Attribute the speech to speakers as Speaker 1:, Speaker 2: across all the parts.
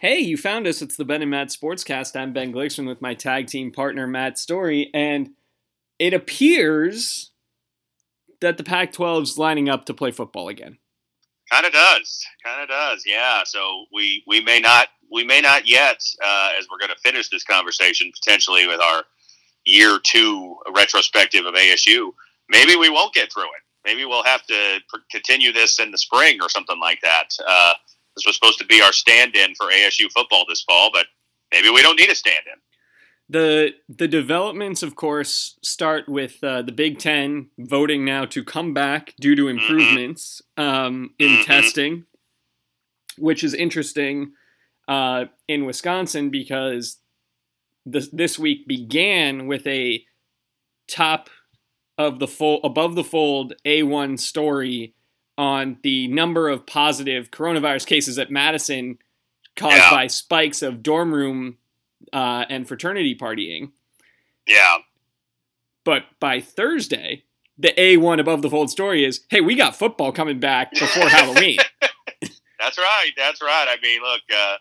Speaker 1: Hey, you found us. It's the Ben and Matt Sportscast. I'm Ben Glicksman with my tag team partner, Matt Story, and it appears that the Pac 12's lining up to play football again.
Speaker 2: Kind of does. Kind of does. Yeah. So we, we may not we may not yet, uh, as we're going to finish this conversation potentially with our year two retrospective of ASU. Maybe we won't get through it. Maybe we'll have to continue this in the spring or something like that. Uh, this was supposed to be our stand-in for ASU football this fall, but maybe we don't need a stand-in.
Speaker 1: The the developments, of course, start with uh, the Big Ten voting now to come back due to improvements um, in
Speaker 2: Mhm.
Speaker 1: testing, which is interesting uh, in Wisconsin because this this week began with a top of the fold above the fold A1 story on the number of positive coronavirus cases at Madison caused
Speaker 2: Yeah.
Speaker 1: by spikes of dorm room uh, and fraternity partying.
Speaker 2: Yeah.
Speaker 1: But by Thursday, the A1 above the fold story is, hey, we got football coming back before Halloween.
Speaker 2: That's right. That's right. I mean, look, uh,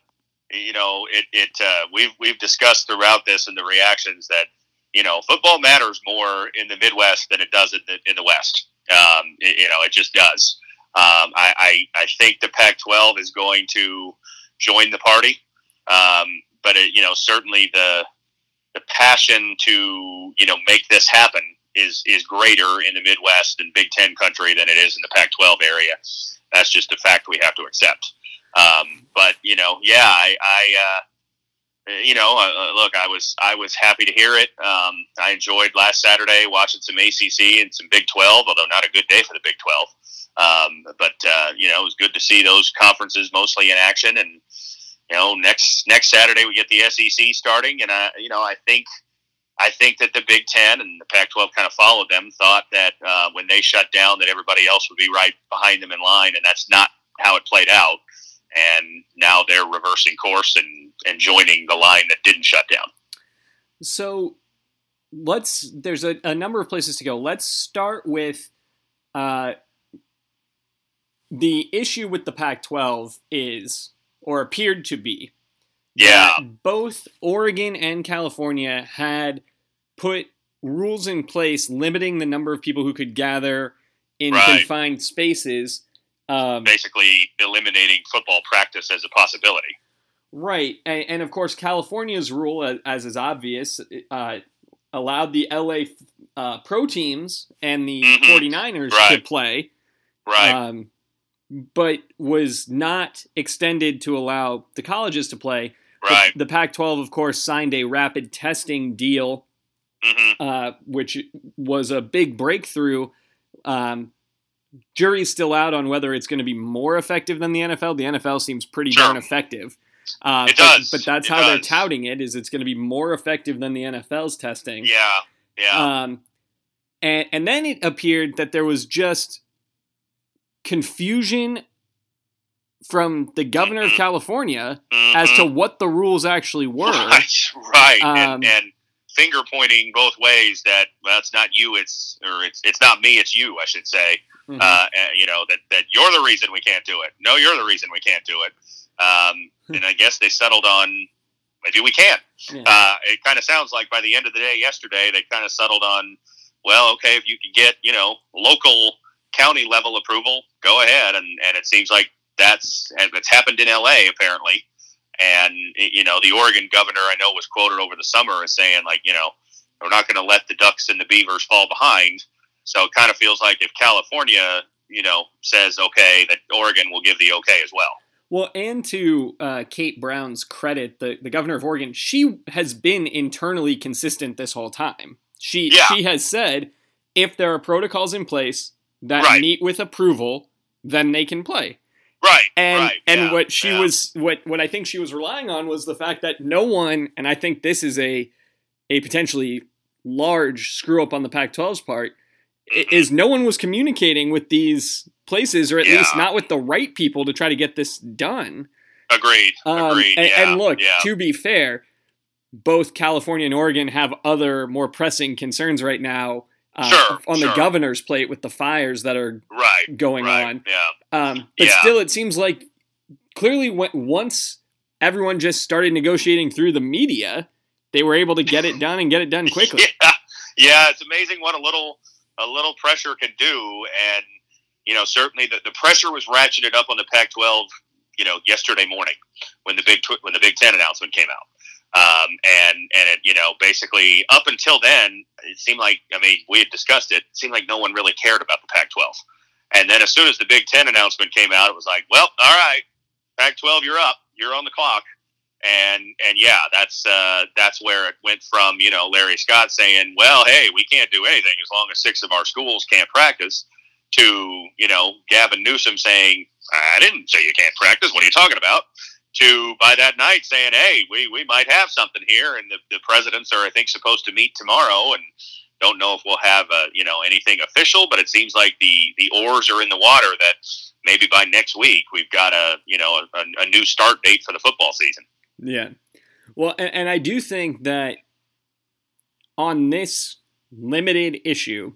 Speaker 2: you know, it, it uh, we've we've discussed throughout this and the reactions that you know football matters more in the Midwest than it does in the in the West. Um, it- you know, it just does. Um, I, I I think the Pac-12 is going to join the party, um, but it, you know, certainly the the passion to you know make this happen is is greater in the Midwest and Big Ten country than it is in the Pac-12 area. That's just a fact we have to accept. Um, but you know, yeah, I, I uh, you know, uh, uh, look, I was I was happy to hear it. Um, I enjoyed last Saturday watching some ACC and some Big Twelve, although not a good day for the Big Twelve. Um, but uh, you know, it was good to see those conferences mostly in action. And you know, next next Saturday we get the SEC starting, and I, you know, I think. I think that the Big Ten and the Pac-12 kind of followed them. Thought that uh, when they shut down, that everybody else would be right behind them in line, and that's not how it played out and now they're reversing course and, and joining the line that didn't shut down.
Speaker 1: so let's, there's a, a number of places to go. Let's start with uh, the issue with the Pac 12 is, or appeared to be,
Speaker 2: Yeah.
Speaker 1: both Oregon and California had put rules in place limiting the number of people who could gather in
Speaker 2: Right.
Speaker 1: confined spaces. Um,
Speaker 2: Basically, eliminating football practice as a possibility.
Speaker 1: right, and, and of course, California's rule, as, is obvious, uh, allowed the LA uh, pro teams and the
Speaker 2: Mhm.
Speaker 1: 49ers to play,
Speaker 2: Right.
Speaker 1: um, but was not extended to allow the colleges to play. The-
Speaker 2: right.
Speaker 1: The, Pac 12, of course, signed a rapid testing deal,
Speaker 2: hmm
Speaker 1: uh, which was a big breakthrough. Um, jury's still out on whether it's going to be more effective than the NFL. The NFL seems pretty
Speaker 2: Sure.
Speaker 1: darn effective. Uh,
Speaker 2: It
Speaker 1: but,
Speaker 2: does.
Speaker 1: But that's
Speaker 2: It
Speaker 1: how they're touting it, is it's going to be more effective than the NFL's testing.
Speaker 2: Yeah. Yeah.
Speaker 1: Um, and, and then it appeared that there was just confusion from the governor of
Speaker 2: Mhm.
Speaker 1: California as
Speaker 2: Mhm.
Speaker 1: to what the rules actually were.
Speaker 2: Right. Right.
Speaker 1: Um,
Speaker 2: and, and finger pointing both ways that well, it's not you, it's or it's it's not me, it's you, I should say.
Speaker 1: Mhm.
Speaker 2: uh, uh, you know that that you're the reason we can't do it. No, you're the reason we can't do it. Um, and I guess they settled on maybe we can.
Speaker 1: Yeah.
Speaker 2: Uh, it kind of sounds like by the end of the day yesterday, they kind of settled on, well, okay, if you can get you know local county level approval, go ahead. And and it seems like that's that's happened in L.A. apparently. And you know the Oregon governor I know was quoted over the summer as saying like you know we're not going to let the ducks and the beavers fall behind. So it kind of feels like if California, you know, says okay, that Oregon will give the okay as well.
Speaker 1: Well, and to uh, Kate Brown's credit, the, the governor of Oregon, she has been internally consistent this whole time. She
Speaker 2: Yeah.
Speaker 1: she has said if there are protocols in place that
Speaker 2: Right.
Speaker 1: meet with approval, then they can play.
Speaker 2: Right.
Speaker 1: And
Speaker 2: right.
Speaker 1: and
Speaker 2: yeah,
Speaker 1: what she
Speaker 2: yeah.
Speaker 1: was what what I think she was relying on was the fact that no one, and I think this is a a potentially large screw up on the Pac-12's part, is no one was communicating with these places, or at
Speaker 2: Yeah.
Speaker 1: least not with the right people to try to get this done.
Speaker 2: agreed.
Speaker 1: Um,
Speaker 2: agreed.
Speaker 1: and,
Speaker 2: yeah,
Speaker 1: and look,
Speaker 2: yeah.
Speaker 1: to be fair, both California and Oregon have other more pressing concerns right now uh,
Speaker 2: Sure,
Speaker 1: on the governor's plate with the fires that are
Speaker 2: right.
Speaker 1: going
Speaker 2: right.
Speaker 1: on.
Speaker 2: Yeah.
Speaker 1: Um, but
Speaker 2: Yeah.
Speaker 1: still, it seems like clearly once everyone just started negotiating through the media, they were able to get it done and get it done quickly.
Speaker 2: yeah, yeah, it's amazing what a little a little pressure can do, and you know certainly the, the pressure was ratcheted up on the Pac-12. You know, yesterday morning when the big Tw- when the Big Ten announcement came out. Um, and and it, you know basically up until then it seemed like I mean we had discussed it, it seemed like no one really cared about the Pac-12 and then as soon as the Big Ten announcement came out it was like well all right Pac-12 you're up you're on the clock and and yeah that's uh, that's where it went from you know Larry Scott saying well hey we can't do anything as long as six of our schools can't practice to you know Gavin Newsom saying I didn't say you can't practice what are you talking about to by that night saying, "Hey, we, we might have something here," and the, the presidents are, I think, supposed to meet tomorrow, and don't know if we'll have uh, you know anything official, but it seems like the the oars are in the water that maybe by next week we've got a you know a, a new start date for the football season.
Speaker 1: Yeah, well, and, and I do think that on this limited issue,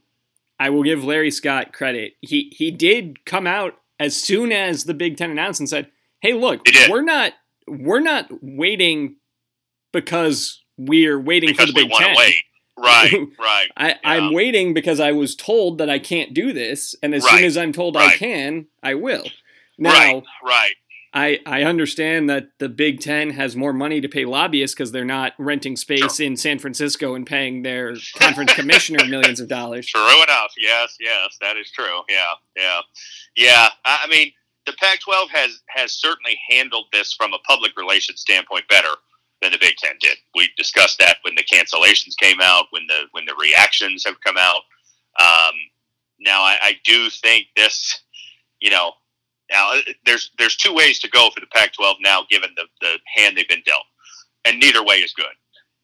Speaker 1: I will give Larry Scott credit. He he did come out as soon as the Big Ten announced and said hey, look, we're not we're not waiting because we're waiting
Speaker 2: because
Speaker 1: for the Big
Speaker 2: Ten.
Speaker 1: Wait.
Speaker 2: Right, right.
Speaker 1: I, yeah. I'm waiting because I was told that I can't do this, and as right. soon as I'm told right. I can, I will. Now,
Speaker 2: right, right.
Speaker 1: I, I understand that the Big Ten has more money to pay lobbyists because they're not renting space in San Francisco and paying their conference commissioner millions of dollars.
Speaker 2: True enough. Yes, yes, that is true. Yeah, yeah, yeah. I, mean, the Pac-12 has has certainly handled this from a public relations standpoint better than the Big Ten did. We discussed that when the cancellations came out, when the when the reactions have come out. Um, now, I, I do think this, you know, now there's there's two ways to go for the Pac-12 now, given the the hand they've been dealt, and neither way is good.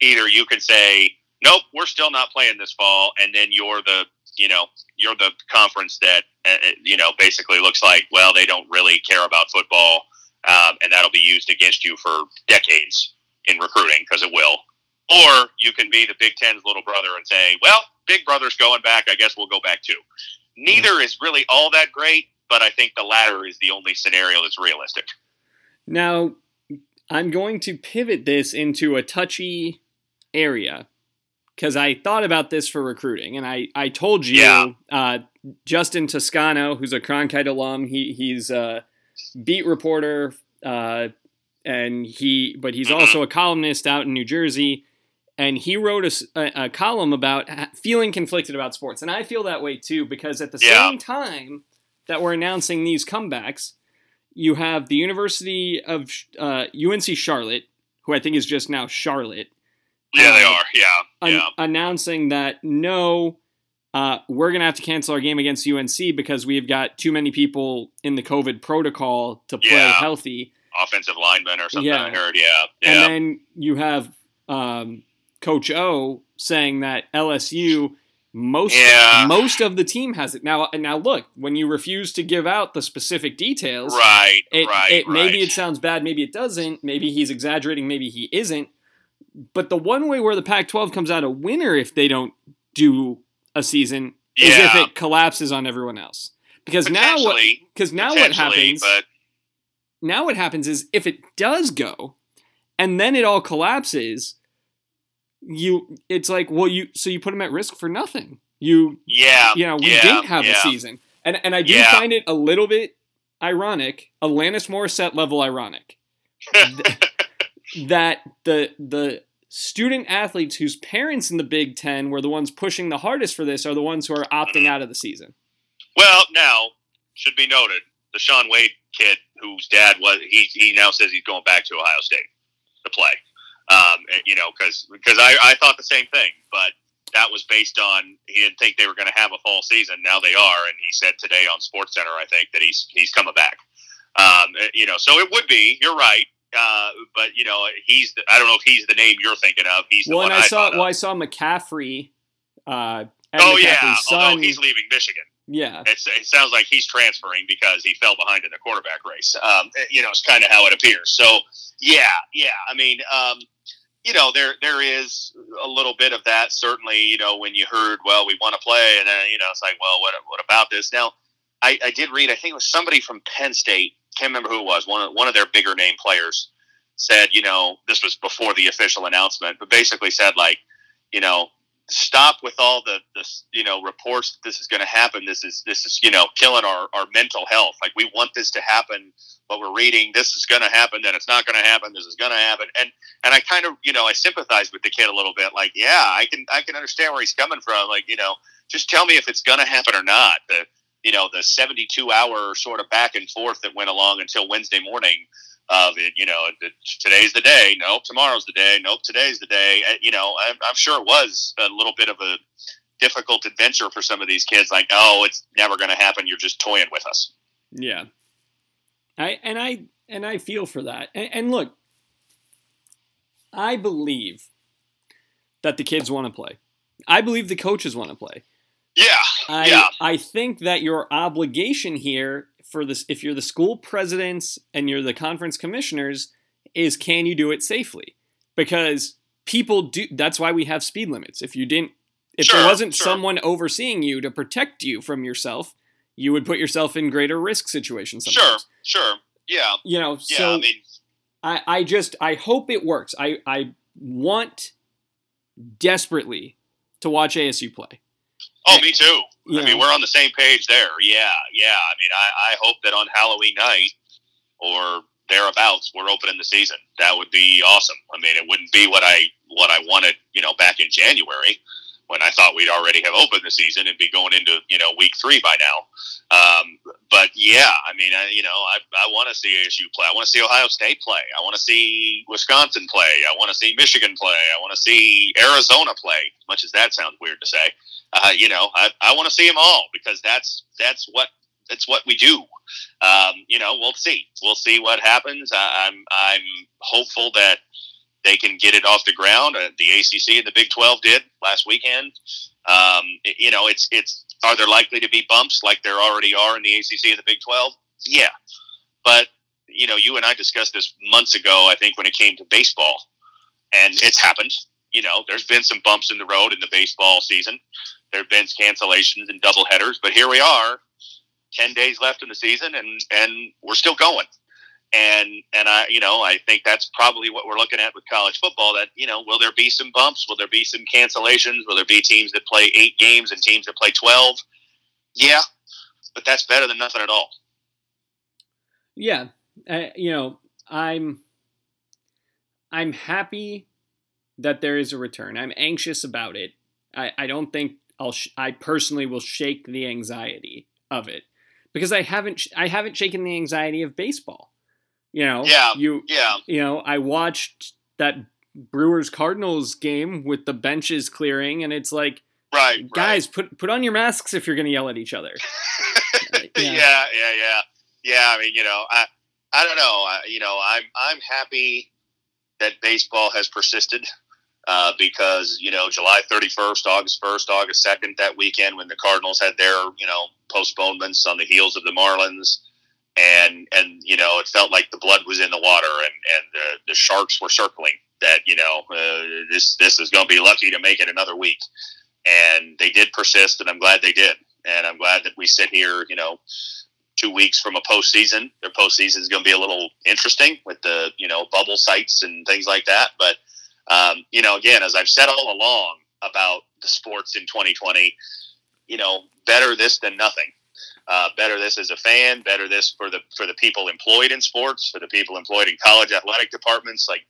Speaker 2: Either you can say, nope, we're still not playing this fall, and then you're the you know you're the conference that uh, uh, you know basically looks like well they don't really care about football um, and that'll be used against you for decades in recruiting because it will. Or you can be the big ten's little brother and say well big brother's going back. I guess we'll go back too. Neither is really all that great but i think the latter is the only scenario that's realistic
Speaker 1: now i'm going to pivot this into a touchy area because I thought about this for recruiting, and I, I told you,
Speaker 2: yeah.
Speaker 1: uh, Justin Toscano, who's a Cronkite alum, he he's a beat reporter, uh, and he but he's mm-hmm. also a columnist out in New Jersey, and he wrote a, a, a, column about feeling conflicted about sports, and I feel that way too because at the yeah. same time that we're announcing these comebacks, you have the University of uh, UNC Charlotte, who I think is just now Charlotte
Speaker 2: yeah, they are. Yeah,
Speaker 1: an-
Speaker 2: yeah.
Speaker 1: Announcing that no, uh, we're gonna have to cancel our game against UNC because we've got too many people in the COVID protocol to play
Speaker 2: yeah.
Speaker 1: healthy.
Speaker 2: Offensive linemen or something. Yeah. I heard. Yeah. yeah.
Speaker 1: And then you have um, Coach O saying that LSU most
Speaker 2: yeah.
Speaker 1: most of the team has it now. Now look, when you refuse to give out the specific details,
Speaker 2: right,
Speaker 1: it,
Speaker 2: right,
Speaker 1: it,
Speaker 2: right.
Speaker 1: maybe it sounds bad, maybe it doesn't. Maybe he's exaggerating, maybe he isn't. But the one way where the Pac-12 comes out a winner if they don't do a season
Speaker 2: yeah.
Speaker 1: is if it collapses on everyone else. Because now what? Because now what happens?
Speaker 2: But...
Speaker 1: Now what happens is if it does go, and then it all collapses, you it's like well you so you put them at risk for nothing. You
Speaker 2: yeah
Speaker 1: you know we
Speaker 2: yeah,
Speaker 1: didn't have
Speaker 2: yeah.
Speaker 1: a season, and and I do
Speaker 2: yeah.
Speaker 1: find it a little bit ironic, Alanis Morissette level ironic. that the the student athletes whose parents in the Big Ten were the ones pushing the hardest for this are the ones who are opting mm-hmm. out of the season.
Speaker 2: Well, now should be noted the Shaun Wade kid whose dad was he he now says he's going back to Ohio State to play. Um, you know, because because I, I thought the same thing, but that was based on he didn't think they were going to have a fall season. Now they are, and he said today on SportsCenter, I think that he's he's coming back. Um, you know, so it would be. You're right. Uh, but you know, he's. The, I don't know if he's the name you're thinking of. He's the
Speaker 1: well,
Speaker 2: one
Speaker 1: I,
Speaker 2: I
Speaker 1: saw.
Speaker 2: Well,
Speaker 1: I saw McCaffrey. Uh,
Speaker 2: oh
Speaker 1: McCaffrey's
Speaker 2: yeah,
Speaker 1: son,
Speaker 2: although he's leaving Michigan.
Speaker 1: Yeah,
Speaker 2: it's, it sounds like he's transferring because he fell behind in the quarterback race. Um, you know, it's kind of how it appears. So yeah, yeah. I mean, um, you know, there there is a little bit of that. Certainly, you know, when you heard, well, we want to play, and then you know, it's like, well, what what about this? Now, I, I did read. I think it was somebody from Penn State. Can't remember who it was. One of, one of their bigger name players said, you know, this was before the official announcement, but basically said like, you know, stop with all the, the you know reports that this is going to happen. This is this is you know killing our, our mental health. Like we want this to happen, but we're reading this is going to happen, then it's not going to happen. This is going to happen, and and I kind of you know I sympathize with the kid a little bit. Like yeah, I can I can understand where he's coming from. Like you know, just tell me if it's going to happen or not. The you know the 72 hour sort of back and forth that went along until Wednesday morning of it. You know, today's the day. Nope, tomorrow's the day. Nope, today's the day. You know, I'm, I'm sure it was a little bit of a difficult adventure for some of these kids. Like, oh, it's never going to happen. You're just toying with us.
Speaker 1: Yeah, I and I and I feel for that. And, and look, I believe that the kids want to play. I believe the coaches want to play.
Speaker 2: Yeah,
Speaker 1: I,
Speaker 2: yeah.
Speaker 1: I think that your obligation here for this, if you're the school presidents and you're the conference commissioners, is can you do it safely? Because people do. That's why we have speed limits. If you didn't, if
Speaker 2: Sure,
Speaker 1: there wasn't
Speaker 2: sure.
Speaker 1: someone overseeing you to protect you from yourself, you would put yourself in greater risk situations. Sometimes.
Speaker 2: Sure, sure. Yeah,
Speaker 1: You know.
Speaker 2: yeah.
Speaker 1: so
Speaker 2: I mean,
Speaker 1: I, I just I hope it works. I I want desperately to watch ASU play.
Speaker 2: oh, me too.
Speaker 1: You
Speaker 2: I mean, we're on the same page there. Yeah, yeah. I mean, I, I hope that on Halloween night or thereabouts, we're opening the season. That would be awesome. I mean, it wouldn't be what I what I wanted, you know, back in January when I thought we'd already have opened the season and be going into you know week three by now. Um, but yeah, I mean, I, you know, I, I want to see ASU play. I want to see Ohio State play. I want to see Wisconsin play. I want to see Michigan play. I want to see Arizona play. As much as that sounds weird to say, uh, you know, I, I want to see them all because that's that's what that's what we do. Um, you know, we'll see. We'll see what happens. I, I'm I'm hopeful that they can get it off the ground. Uh, the ACC and the Big Twelve did last weekend. Um, you know, it's it's are there likely to be bumps like there already are in the ACC and the Big Twelve? Yeah, but you know, you and I discussed this months ago. I think when it came to baseball, and it's happened. You know, there's been some bumps in the road in the baseball season. There have been cancellations and double headers, but here we are, ten days left in the season, and and we're still going. And and I, you know, I think that's probably what we're looking at with college football. That you know, will there be some bumps? Will there be some cancellations? Will there be teams that play eight games and teams that play twelve? Yeah, but that's better than nothing at all.
Speaker 1: yeah, uh, you know, I'm I'm happy that there is a return. I'm anxious about it. I, I don't think I'll sh- I personally will shake the anxiety of it because I haven't sh- I haven't shaken the anxiety of baseball. You know,
Speaker 2: Yeah,
Speaker 1: you
Speaker 2: Yeah,
Speaker 1: you know, I watched that Brewers Cardinals game with the benches clearing, and it's like,
Speaker 2: right, right.
Speaker 1: guys, put put on your masks if you're going to yell at each other.
Speaker 2: yeah. yeah, yeah, yeah, I mean, you know, I, I don't know. I, you know, I'm, I'm happy that baseball has persisted uh, because you know, July 31st, August 1st, August 2nd, that weekend when the Cardinals had their, you know, postponements on the heels of the Marlins, and and you know, it felt like the blood was in the water, and and the the sharks were circling. That you know, uh, this this is going to be lucky to make it another week, and they did persist, and I'm glad they did and I'm glad that we sit here, you know, two weeks from a postseason. Their postseason is going to be a little interesting with the, you know, bubble sites and things like that. But, um, you know, again, as I've said all along about the sports in 2020, you know, better this than nothing. Uh, better this as a fan. Better this for the for the people employed in sports, for the people employed in college athletic departments. Like,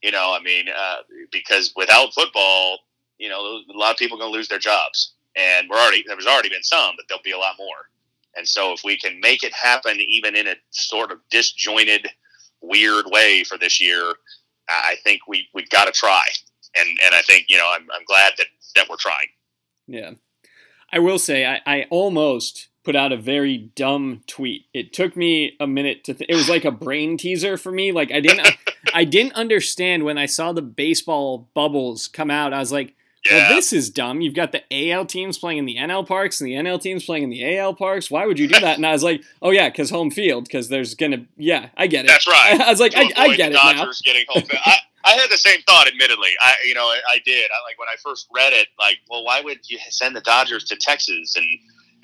Speaker 2: you know, I mean, uh, because without football, you know, a lot of people are going to lose their jobs and we're already there's already been some, but there'll be a lot more. And so if we can make it happen, even in a sort of disjointed, weird way for this year, I think we we got to try. And and I think you know I'm I'm glad that that we're trying.
Speaker 1: Yeah. I will say, I, I almost put out a very dumb tweet. It took me a minute to. Th- it was like a brain teaser for me. Like I didn't, I didn't understand when I saw the baseball bubbles come out. I was like,
Speaker 2: Yeah,
Speaker 1: well, this is dumb. You've got the AL teams playing in the NL parks and the NL teams playing in the AL parks. Why would you do that? And I was like, oh yeah, because home field. Because there's gonna, yeah, I get it.
Speaker 2: that's right.
Speaker 1: I was like, I, I get it now.
Speaker 2: Getting home. I, I had the same thought, admittedly. I, you know, I, I did. I like when I first read it. Like, well, why would you send the Dodgers to Texas? And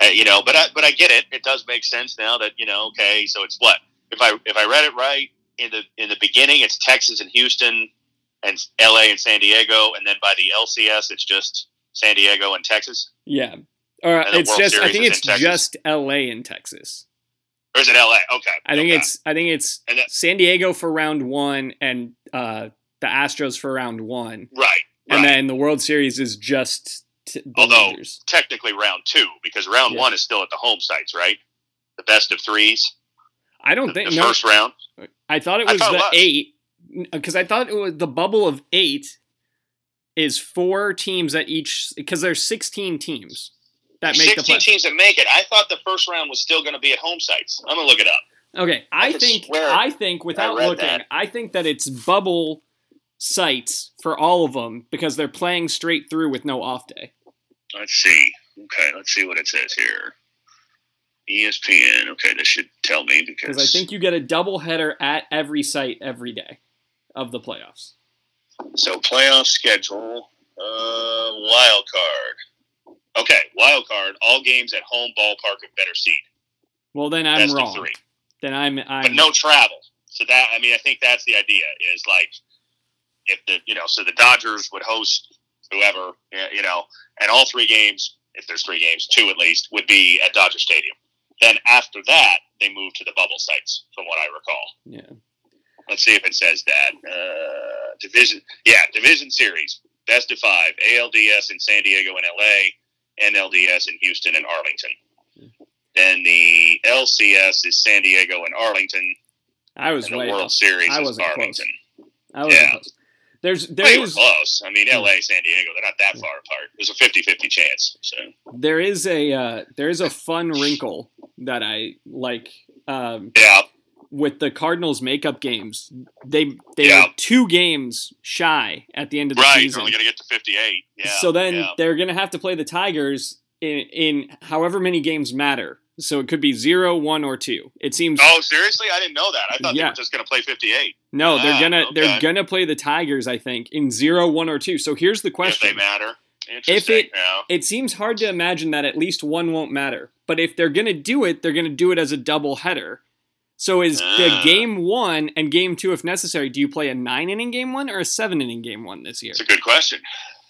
Speaker 2: uh, you know, but I, but I get it. It does make sense now that you know. Okay, so it's what if I if I read it right? in the in the beginning it's Texas and Houston and LA and San Diego, and then by the LCS it's just San Diego and Texas.
Speaker 1: Yeah, or
Speaker 2: And
Speaker 1: it's
Speaker 2: World
Speaker 1: just. I think it's just L.A. and Texas.
Speaker 2: Or is it LA? Okay.
Speaker 1: I think
Speaker 2: okay.
Speaker 1: it's. I think it's
Speaker 2: And
Speaker 1: San Diego for round one and uh, the Astros for round one,
Speaker 2: right.
Speaker 1: and
Speaker 2: right.
Speaker 1: then the World Series is just t-
Speaker 2: Although- technically round two because round
Speaker 1: Yeah.
Speaker 2: one is still at the home sites, right? The best of threes.
Speaker 1: I don't
Speaker 2: The,
Speaker 1: think
Speaker 2: the
Speaker 1: no.
Speaker 2: first round.
Speaker 1: I thought it was
Speaker 2: thought it
Speaker 1: the
Speaker 2: was.
Speaker 1: eight because I thought it was the bubble of eight is four teams at each because there's 16 teams that make the
Speaker 2: Sixteen
Speaker 1: play.
Speaker 2: teams that make it. I thought the first round was still going to be at home sites. I'm gonna look it up.
Speaker 1: Okay, I
Speaker 2: could
Speaker 1: think I think without
Speaker 2: read
Speaker 1: looking,
Speaker 2: that.
Speaker 1: I think that it's bubble sites for all of them because they're playing straight through with no off day.
Speaker 2: Let's see. Okay, let's see what it says here. ESPN. Okay, this should tell me Because
Speaker 1: I think you get a double header at every site every day of the playoffs.
Speaker 2: so. Playoff schedule. Uh, wild card. Okay, wild card. All games at home, ballpark, of better seed.
Speaker 1: Well, then I'm
Speaker 2: Best
Speaker 1: wrong.
Speaker 2: three.
Speaker 1: Then I'm I'm
Speaker 2: but no travel. So that I mean, I think that's the idea. Is like if the you know, so the Dodgers would host whoever you know, and all three games, if there's three games, two at least, would be at Dodger Stadium. Then after that, they move to the bubble sites, from what I recall.
Speaker 1: yeah.
Speaker 2: Let's see if it says that uh, division. Yeah, division series, best of five, ALDS in San Diego and LA, NLDS in Houston and Arlington. Then the LCS is San Diego and Arlington,
Speaker 1: I was
Speaker 2: and the
Speaker 1: way
Speaker 2: World
Speaker 1: off.
Speaker 2: Series
Speaker 1: I
Speaker 2: is
Speaker 1: wasn't close.
Speaker 2: Arlington.
Speaker 1: I was
Speaker 2: Yeah.
Speaker 1: close. There's there
Speaker 2: were
Speaker 1: is
Speaker 2: close. I mean, LA, San Diego, they're not that far apart. There's a 50-50 chance. So
Speaker 1: there is a uh, there is a fun wrinkle that I like um,
Speaker 2: yeah,
Speaker 1: with the Cardinals makeup games. They they
Speaker 2: Yeah.
Speaker 1: are two games shy at the end of the
Speaker 2: right.
Speaker 1: Season.
Speaker 2: only gonna get to 58. Yeah.
Speaker 1: so then
Speaker 2: yeah.
Speaker 1: they're going to have to play the Tigers in, in however many games matter. So it could be zero, one, or two. It seems
Speaker 2: Oh, seriously? I didn't know that. I thought they
Speaker 1: Yeah.
Speaker 2: were just gonna play 58
Speaker 1: no. They're
Speaker 2: ah,
Speaker 1: gonna they're gonna play the Tigers. I think in zero, one, or two. So here's the question: if
Speaker 2: they matter. Interesting.
Speaker 1: it-
Speaker 2: yeah.
Speaker 1: It seems hard to imagine that at least one won't matter. But if they're going to do it, they're going to do it as a double header. So is the
Speaker 2: Ah.
Speaker 1: game one and game two, if necessary, do you play a nine inning game one or a seven inning game one this year?
Speaker 2: It's a good question.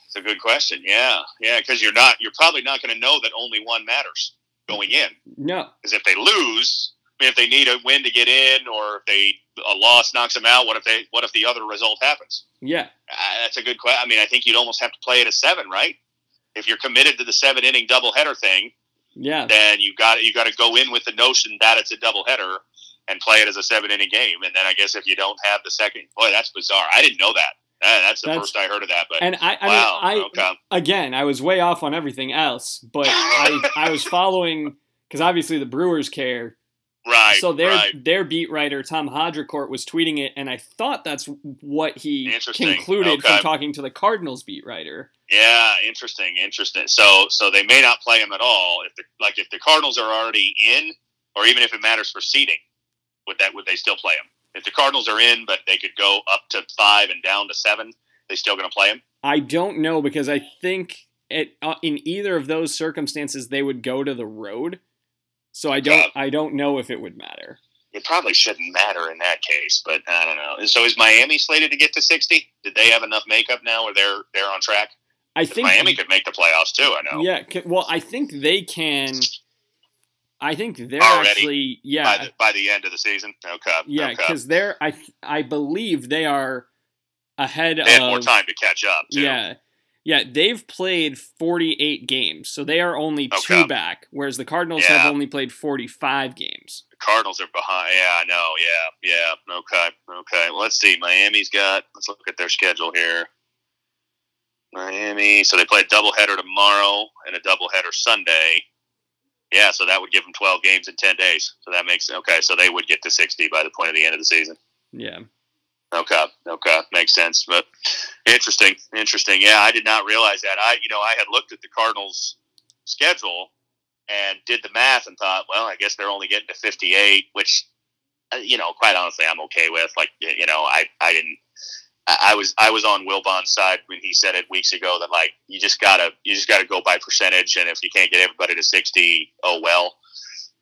Speaker 2: It's a good question. Yeah, yeah, because you're not. You're probably not going to know that only one matters going in.
Speaker 1: No.
Speaker 2: Because if they lose, I mean, if they need a win to get in, or if they a loss knocks them out, what if they? What if the other result happens?
Speaker 1: Yeah.
Speaker 2: Uh, that's a good question. I mean, I think you'd almost have to play it a seven, right? If you're committed to the seven inning doubleheader thing,
Speaker 1: Yeah.
Speaker 2: then you got you got to go in with the notion that it's a doubleheader and play it as a seven inning game. And then I guess if you don't have the second, boy, that's bizarre. I didn't know that. That's the
Speaker 1: That's-
Speaker 2: first I heard of that. But
Speaker 1: And I, I
Speaker 2: wow,
Speaker 1: mean, I
Speaker 2: okay,
Speaker 1: again, I was way off on everything else, but I, I was following because obviously the Brewers care.
Speaker 2: right.
Speaker 1: so their
Speaker 2: right.
Speaker 1: their beat writer Tom Haudricourt was tweeting it, and I thought that's what he concluded from talking to the Cardinals beat writer.
Speaker 2: Yeah, interesting, interesting. So, so they may not play him at all. If the like, if the Cardinals are already in, or even if it matters for seeding, would that would they still play him? If the Cardinals are in, but they could go up to five and down to seven, they still going to play him?
Speaker 1: I don't know because I think it, uh, in either of those circumstances they would go to the road. So I don't
Speaker 2: Yeah.
Speaker 1: I don't know if it would matter.
Speaker 2: It probably shouldn't matter in that case, but I don't know. And so, is Miami slated to get to sixty? Did they have enough makeup now, or they're they're on track?
Speaker 1: I think
Speaker 2: Miami could make the playoffs too. I know.
Speaker 1: Yeah, well, I think they can. I think they're
Speaker 2: Already?
Speaker 1: actually
Speaker 2: By
Speaker 1: yeah
Speaker 2: the, by the end of the season, okay.
Speaker 1: yeah
Speaker 2: okay.
Speaker 1: because they're I I believe they are ahead
Speaker 2: they
Speaker 1: of
Speaker 2: more time to catch up. Too.
Speaker 1: yeah yeah they've played forty eight games so they are only two
Speaker 2: Okay.
Speaker 1: back whereas the Cardinals
Speaker 2: Yeah.
Speaker 1: have only played forty five games.
Speaker 2: The Cardinals are behind. Yeah, I know. Yeah, yeah. Okay, okay. Well, let's see. Miami's got. Let's look at their schedule here. Miami. So they play a doubleheader tomorrow and a doubleheader Sunday. Yeah, so that would give them twelve games in ten days. So that makes okay. So they would get to sixty by the point of the end of the season.
Speaker 1: Yeah,
Speaker 2: Okay, okay, makes sense. But interesting, interesting. Yeah, I did not realize that. I, you know, I had looked at the Cardinals' schedule and did the math and thought, well, I guess they're only getting to fifty-eight, which, uh, you know, quite honestly, I'm okay with. Like, you know, I, I didn't. I was I was on Wilbon's side when he said it weeks ago that like you just gotta you just gotta go by percentage and if you can't get everybody to sixty, oh well.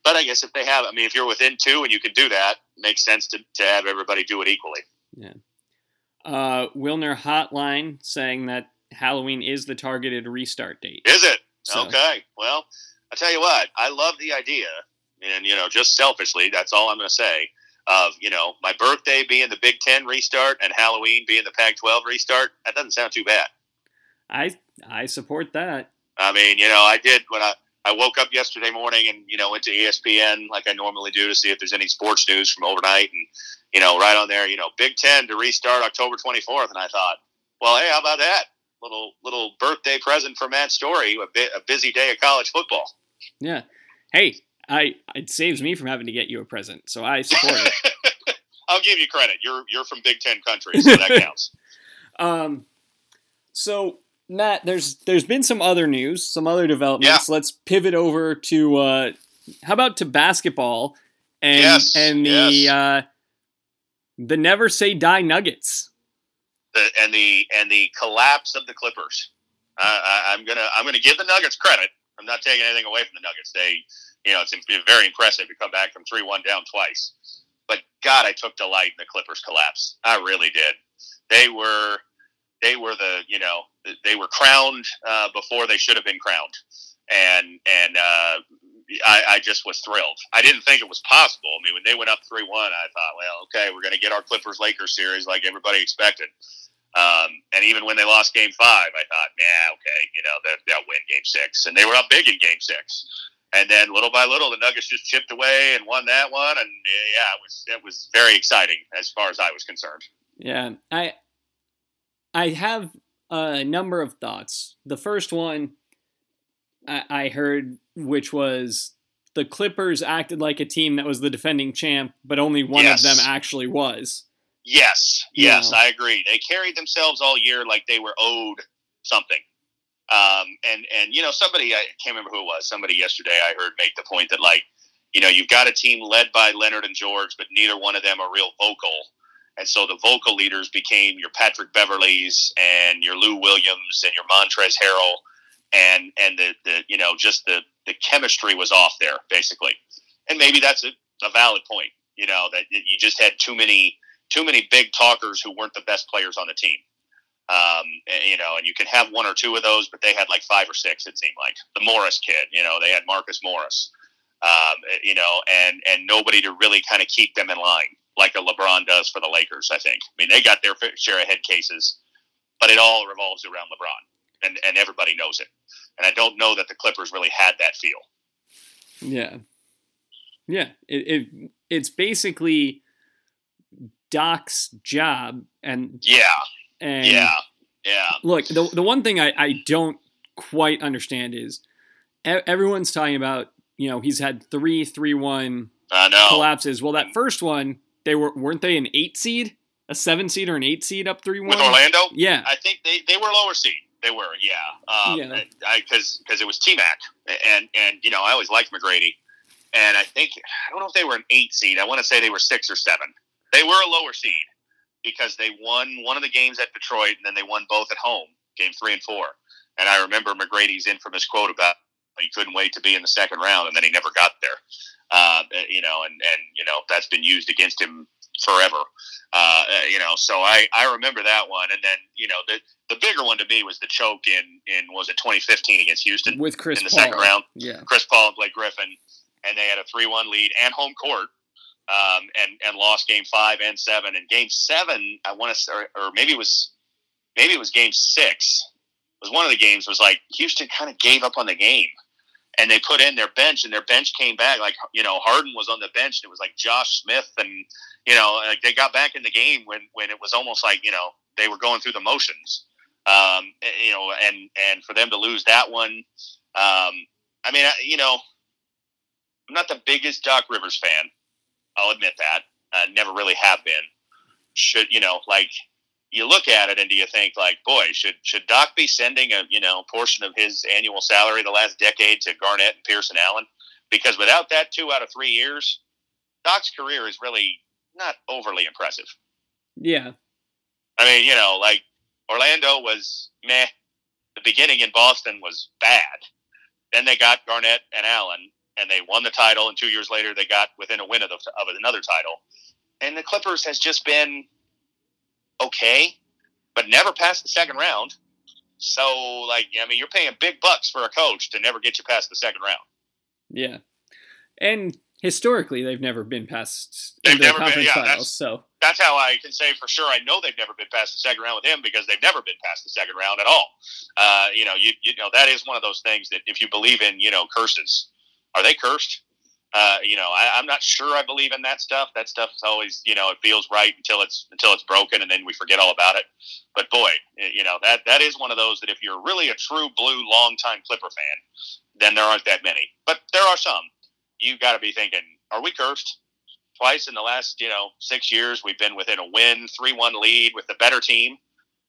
Speaker 2: But I guess if they have, I mean, if you're within two and you can do that, makes sense to, to have everybody do it equally.
Speaker 1: Yeah. Uh, Wilner Hotline saying that Halloween is the targeted restart date.
Speaker 2: Is it?
Speaker 1: So-
Speaker 2: Okay. Well, I tell you what, I love the idea, and you know, just selfishly, that's all I'm going to say. Of you know, my birthday being the Big Ten restart and Halloween being the Pac-12 restart. That doesn't sound too bad.
Speaker 1: I I support that.
Speaker 2: I mean, you know, I did when I I woke up yesterday morning and you know went to ESPN like I normally do to see if there's any sports news from overnight, and you know, right on there, you know, Big Ten to restart October 24th, and I thought, well, hey, how about that? Little little birthday present for Matt Story, a, bit, a busy day of college football.
Speaker 1: Yeah. Hey, I it saves me from having to get you a present, so I support it.
Speaker 2: I'll give you credit. You're you're from Big Ten country, so that counts.
Speaker 1: Um, so Matt, there's there's been some other news, some other developments. Let's pivot over to uh, how about to basketball and
Speaker 2: Yes,
Speaker 1: and the
Speaker 2: yes.
Speaker 1: uh, the never say die Nuggets.
Speaker 2: The, and the and the collapse of the Clippers. Uh, I, I'm gonna I'm gonna give the Nuggets credit. I'm not taking anything away from the Nuggets. They, you know, it's very impressive to come back from three one down twice. But God, I took delight in the Clippers collapse. I really did. They were they were the you know they were crowned uh, before they should have been crowned, and and uh, I, I just was thrilled. I didn't think it was possible. I mean, when they went up three one, I thought, well, okay, we're going to get our Clippers Lakers series like everybody expected. Um, and even when they lost Game Five, I thought, yeah, okay, you know they'll, they'll win Game Six, and they were up big in Game Six. And then little by little, the Nuggets just chipped away and won that one, and yeah, it was it was very exciting as far as I was concerned.
Speaker 1: Yeah, I I have a number of thoughts. The first one I, I heard, which was the Clippers acted like a team that was the defending champ, but only one
Speaker 2: Yes.
Speaker 1: of them actually was.
Speaker 2: Yes, yes,
Speaker 1: Yeah.
Speaker 2: I agree. They carried themselves all year like they were owed something. Um, and and you know, somebody I can't remember who it was. Somebody yesterday I heard make the point that like, you know, you've got a team led by Leonard and George, but neither one of them are real vocal. And so the vocal leaders became your Patrick Beverleys and your Lou Williams and your Montrezl Harrell, and and the, the you know just the the chemistry was off there basically. And maybe that's a, a valid point. You know that you just had too many too many big talkers who weren't the best players on the team. Um, and, you know, and you can have one or two of those, but they had like five or six. It seemed like the Morris kid. You know, they had Marcus Morris. Um, you know, and and nobody to really kind of keep them in line like a LeBron does for the Lakers. I think. I mean, they got their fair share of head cases, but it all revolves around LeBron, and and everybody knows it. And I don't know that the Clippers really had that feel.
Speaker 1: Yeah, yeah. It, it it's basically Doc's job, and
Speaker 2: Yeah,
Speaker 1: and
Speaker 2: yeah, yeah.
Speaker 1: look the the one thing I I don't quite understand is everyone's talking about you know he's had three three one collapses. Well, that first one they were weren't they an eight seed, a seven seed or an eight seed up three one?
Speaker 2: With Orlando,
Speaker 1: Yeah,
Speaker 2: I think they, they were lower seed. They were, yeah, um,
Speaker 1: Yeah.
Speaker 2: Because because it was T Mac, and and you know I always liked McGrady, and I think I don't know if they were an eight seed. I want to say they were six or seven. They were a lower seed because they won one of the games at Detroit, and then they won both at home, game three and four. And I remember McGrady's infamous quote about he couldn't wait to be in the second round, and then he never got there. Uh, you know, and and you know that's been used against him forever. Uh, you know, so I, I remember that one, and then you know the the bigger one to me was the choke in in was it 2015 against Houston
Speaker 1: with Chris
Speaker 2: in the
Speaker 1: Paul.
Speaker 2: second round.
Speaker 1: Yeah,
Speaker 2: Chris Paul and Blake Griffin, and they had a three one lead and home court, um, and and lost game five and seven. And game seven, I want to, or, or maybe it was maybe it was game six. It was one of the games was like Houston kind of gave up on the game. And they put in their bench, and their bench came back. Like you know, Harden was on the bench, and it was like Josh Smith, and you know, like they got back in the game when when it was almost like you know they were going through the motions. Um, you know, and and for them to lose that one, um, I mean, I, you know, I'm not the biggest Doc Rivers fan. I'll admit that. I never really have been. Should you know, like you look at it and do you think like, boy, should should Doc be sending a you know portion of his annual salary the last decade to Garnett and Pierce and Allen? Because without that two out of three years, Doc's career is really not overly impressive.
Speaker 1: yeah,
Speaker 2: I mean, you know, like Orlando was meh. The beginning in Boston was bad. Then they got Garnett and Allen, and they won the title, and two years later they got within a win of, the, of another title. And the Clippers has just been okay, but never passed the second round. So, like, I mean, you're paying big bucks for a coach to never get you past the second round.
Speaker 1: Yeah, and historically they've never been past
Speaker 2: They've
Speaker 1: the
Speaker 2: never been-
Speaker 1: conference
Speaker 2: yeah,
Speaker 1: finals.
Speaker 2: that's-
Speaker 1: So
Speaker 2: That's how I can say for sure. I know they've never been past the second round with him because they've never been past the second round at all. Uh, you know, you, you know that is one of those things that if you believe in, you know, curses, are they cursed? Uh, you know, I, I'm not sure I believe in that stuff. That stuff is always, you know, it feels right until it's until it's broken, and then we forget all about it. But boy, you know that that is one of those that if you're really a true blue longtime Clipper fan, then there aren't that many. But there are some. You've got to be thinking, are we cursed? Twice in the last, you know, six years, we've been within a win, three-one lead with the better team,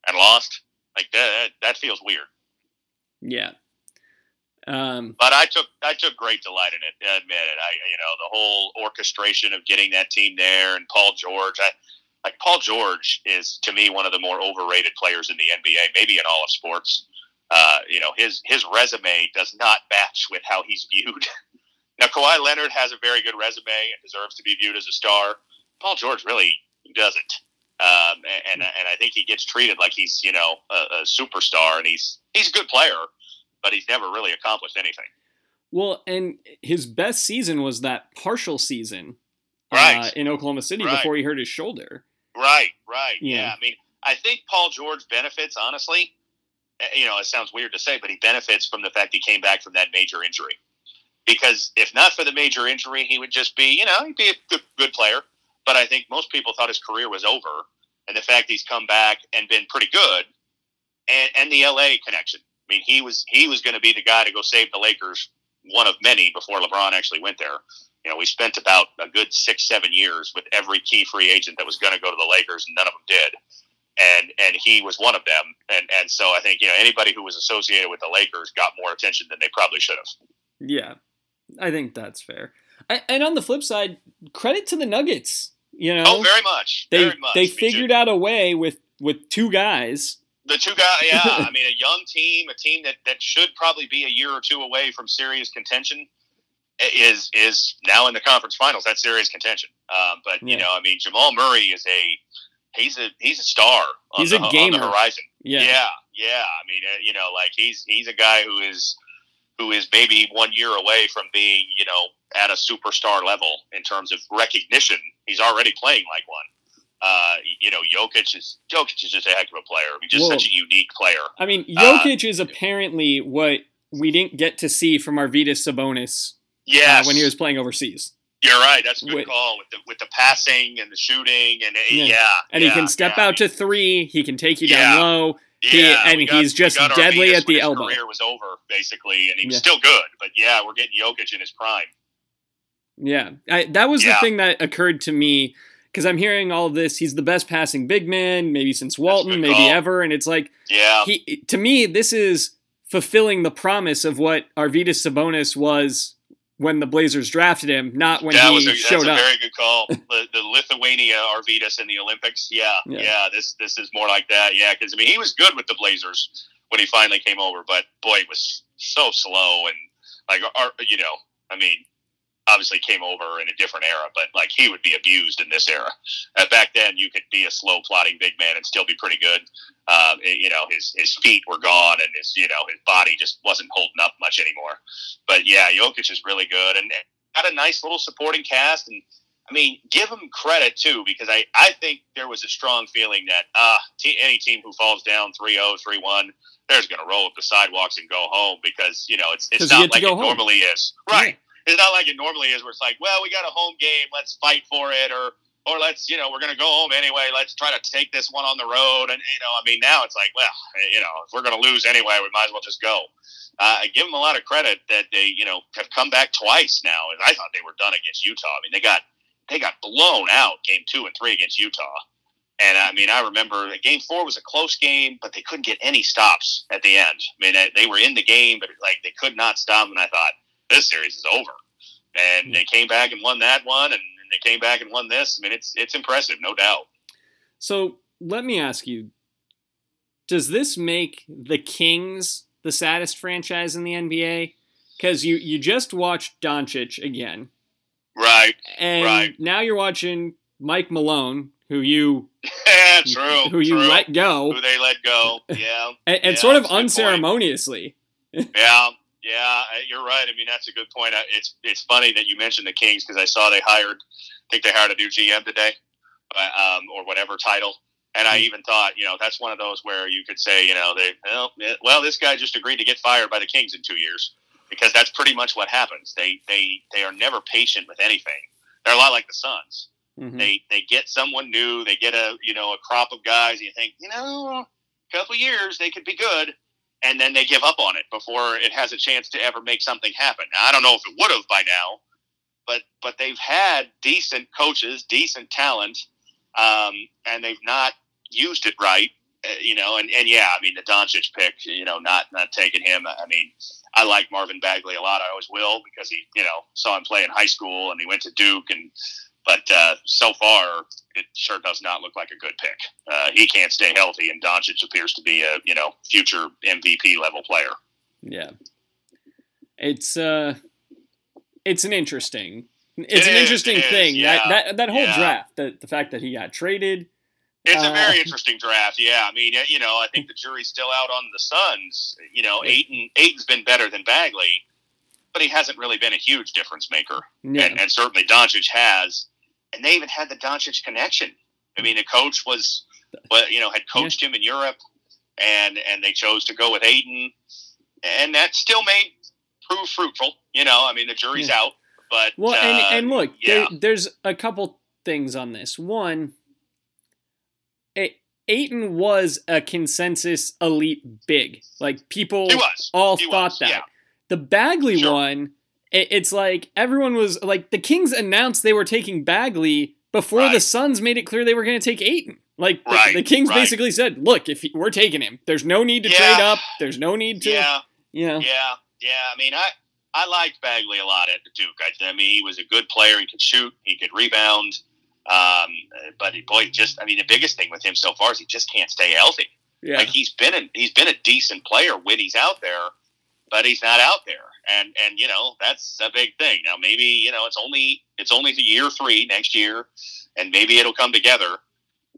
Speaker 2: and lost. Like that, that feels weird.
Speaker 1: yeah, um,
Speaker 2: But I took I took great delight in it. I admit it. I you know the whole orchestration of getting that team there and Paul George. I like Paul George is to me one of the more overrated players in the NBA, maybe in all of sports. Uh, you know his his resume does not match with how he's viewed. now Kawhi Leonard has a very good resume and deserves to be viewed as a star. Paul George really doesn't. Um, and and I think he gets treated like he's you know a, a superstar, and he's he's a good player, but he's never really accomplished anything.
Speaker 1: well, and his best season was that partial season uh,
Speaker 2: Right.
Speaker 1: in Oklahoma City
Speaker 2: Right.
Speaker 1: before he hurt his shoulder.
Speaker 2: Right, right.
Speaker 1: Yeah.
Speaker 2: Yeah. I mean, I think Paul George benefits, honestly. eh, You know, it sounds weird to say, but he benefits from the fact he came back from that major injury. Because if not for the major injury, he would just be, you know, he'd be a good, good player. But I think most people thought his career was over. And the fact he's come back and been pretty good, and, and the LA connection. I mean, he was he was going to be the guy to go save the Lakers, one of many before LeBron actually went there. You know, we spent about a good six, seven years with every key free agent that was going to go to the Lakers, and none of them did. And and he was one of them. And and so I think you know anybody who was associated with the Lakers got more attention than they probably should have.
Speaker 1: Yeah, I think that's fair. I, and on the flip side, credit to the Nuggets. You know,
Speaker 2: Oh, very much.
Speaker 1: they
Speaker 2: very much.
Speaker 1: they figured out a way with with two guys.
Speaker 2: The two guys. Yeah, I mean, a young team, a team that that should probably be a year or two away from serious contention, is is now in the conference finals. That's serious contention. Um, but
Speaker 1: Yeah.
Speaker 2: you know, I mean, Jamal Murray is a he's a he's a star. On
Speaker 1: He's
Speaker 2: the,
Speaker 1: a
Speaker 2: on
Speaker 1: gamer.
Speaker 2: the horizon.
Speaker 1: Yeah,
Speaker 2: yeah, yeah. I mean, uh, you know, like he's he's a guy who is who is maybe one year away from being, you know, at a superstar level in terms of recognition. He's already playing like one. Uh, you know, Jokic is Jokic is just a heck of a player. I mean, just
Speaker 1: Whoa.
Speaker 2: such a unique player.
Speaker 1: I mean,
Speaker 2: Uh,
Speaker 1: Jokic is apparently what we didn't get to see from our Arvydas Sabonis uh, when he was playing overseas.
Speaker 2: You're right. That's a good
Speaker 1: With-
Speaker 2: call with the with the passing and the shooting and uh,
Speaker 1: Yeah.
Speaker 2: yeah,
Speaker 1: And
Speaker 2: yeah,
Speaker 1: he can step
Speaker 2: yeah.
Speaker 1: out to three. He can take you
Speaker 2: Yeah.
Speaker 1: down low. he-
Speaker 2: Yeah,
Speaker 1: and
Speaker 2: got-
Speaker 1: he's just deadly at the elbow.
Speaker 2: Career was over basically, and he was
Speaker 1: Yeah.
Speaker 2: still good. But yeah, we're getting Jokic in his prime.
Speaker 1: Yeah, I, that was the thing that occurred to me because I'm hearing all of this. He's the best passing big man, maybe since Walton, maybe
Speaker 2: call.
Speaker 1: ever. And it's like
Speaker 2: Yeah,
Speaker 1: he to me, this is fulfilling the promise of what Arvydas Sabonis was when the Blazers drafted him, not when
Speaker 2: that
Speaker 1: he
Speaker 2: was a,
Speaker 1: showed up.
Speaker 2: a very good call. the, the Lithuania Arvydas in the Olympics. Yeah,
Speaker 1: Yeah.
Speaker 2: yeah, This this is more like that. Yeah, because I mean he was good with the Blazers when he finally came over, but boy, it was so slow and like you know, I mean, obviously came over in a different era, but like he would be abused in this era. Uh, back then, you could be a slow plotting big man and still be pretty good. Um, it- you know, his his feet were gone and his you know his body just wasn't holding up much anymore. But yeah, Jokic is really good and got a nice little supporting cast and. I mean, give him credit too, because I, I think there was a strong feeling that uh, te- any team who falls down 3-0, 3-1, they're just going to roll up the sidewalks and go home because you know it's it's not like it
Speaker 1: home.
Speaker 2: normally is, right? It's not like it normally is, where it's like, well, we got a home game, let's fight for it, or or let's you know we're going to go home anyway, let's try to take this one on the road, and you know, I mean, now it's like, well, you know, if we're going to lose anyway, we might as well just go. Uh, I give them a lot of credit that they you know have come back twice now, and I thought they were done against Utah. I mean, they got they got blown out game two and three against Utah. And I mean, I remember game four was a close game, but they couldn't get any stops at the end. I mean, they were in the game, but like they could not stop. And I thought this series is over. And they came back and won that one, and they came back and won this. I mean, it's it's impressive, no doubt.
Speaker 1: So let me ask you: Does this make the Kings the saddest franchise in the NBA? because you you just watched Doncic again,
Speaker 2: Right.
Speaker 1: and
Speaker 2: Right.
Speaker 1: now you're watching Mike Malone, who you
Speaker 2: Yeah, true.
Speaker 1: who you
Speaker 2: true.
Speaker 1: let go,
Speaker 2: Who they let go. Yeah.
Speaker 1: and, and
Speaker 2: Yeah,
Speaker 1: sort of
Speaker 2: that's a good point.
Speaker 1: unceremoniously.
Speaker 2: Yeah, yeah, you're right. I mean, that's a good point. It's it's funny that you mentioned the Kings because I saw they hired, I think they hired a new GM today, uh, um, or whatever title. And I even thought, you know, that's one of those where you could say, you know, they well, eh, well, this guy just agreed to get fired by the Kings in two years because that's pretty much what happens. They they they are never patient with anything. They're a lot like the Suns
Speaker 1: Mhm.
Speaker 2: they they get someone new, they get a you know a crop of guys, and you think you know, a couple years they could be good, and then they give up on it before it has a chance to ever make something happen. Now, I don't know if it would have by now, but but they've had decent coaches, decent talent, um, and they've not used it right. Uh, you know, and, and yeah, I mean the Doncic pick, you know, not not taking him. I mean, I like Marvin Bagley a lot. I always will because he, you know, saw him play in high school and he went to Duke and but uh, so far, it sure does not look like a good pick. Uh, he can't stay healthy, and Doncic appears to be a you know future MVP level player.
Speaker 1: Yeah. It's uh it's an interesting it's
Speaker 2: It
Speaker 1: an
Speaker 2: is,
Speaker 1: interesting
Speaker 2: it is,
Speaker 1: thing.
Speaker 2: yeah,
Speaker 1: That that that whole
Speaker 2: yeah.
Speaker 1: draft, the the fact that he got traded.
Speaker 2: It's
Speaker 1: Uh,
Speaker 2: a very interesting draft. Yeah, I mean, you know, I think the jury's still out on the Suns. You know, Ayton Ayton's been better than Bagley, but he hasn't really been a huge difference maker.
Speaker 1: Yeah.
Speaker 2: and, and certainly Doncic has. And they even had the Doncic connection. I mean, the coach was, well, you know, had coached him in Europe, and and they chose to go with Ayton, and that still may prove fruitful. You know, I mean, the jury's
Speaker 1: Yeah.
Speaker 2: out, but
Speaker 1: Well,
Speaker 2: uh,
Speaker 1: and and look,
Speaker 2: yeah,
Speaker 1: there, there's a couple things on this. One, it, Ayton was a consensus elite big. Like people all
Speaker 2: He
Speaker 1: thought
Speaker 2: was,
Speaker 1: that.
Speaker 2: yeah.
Speaker 1: The Bagley
Speaker 2: Sure.
Speaker 1: one, it's like everyone was like the Kings announced they were taking Bagley before the
Speaker 2: Right.
Speaker 1: Suns made it clear they were going to take Ayton. Like the,
Speaker 2: Right,
Speaker 1: the Kings
Speaker 2: right.
Speaker 1: basically said, "Look, if he, we're taking him, there's no need to
Speaker 2: Yeah.
Speaker 1: trade up. There's no need to,
Speaker 2: Yeah,
Speaker 1: you know."
Speaker 2: yeah, yeah. I mean, I I liked Bagley a lot at Duke. I, I mean, he was a good player. He could shoot. He could rebound. Um, but he, boy, just I mean, the biggest thing with him so far is he just can't stay healthy.
Speaker 1: Yeah.
Speaker 2: Like he's been a, he's been a decent player when he's out there, but he's not out there, and and you know that's a big thing. Now maybe you know it's only it's only the year three next year, and maybe it'll come together.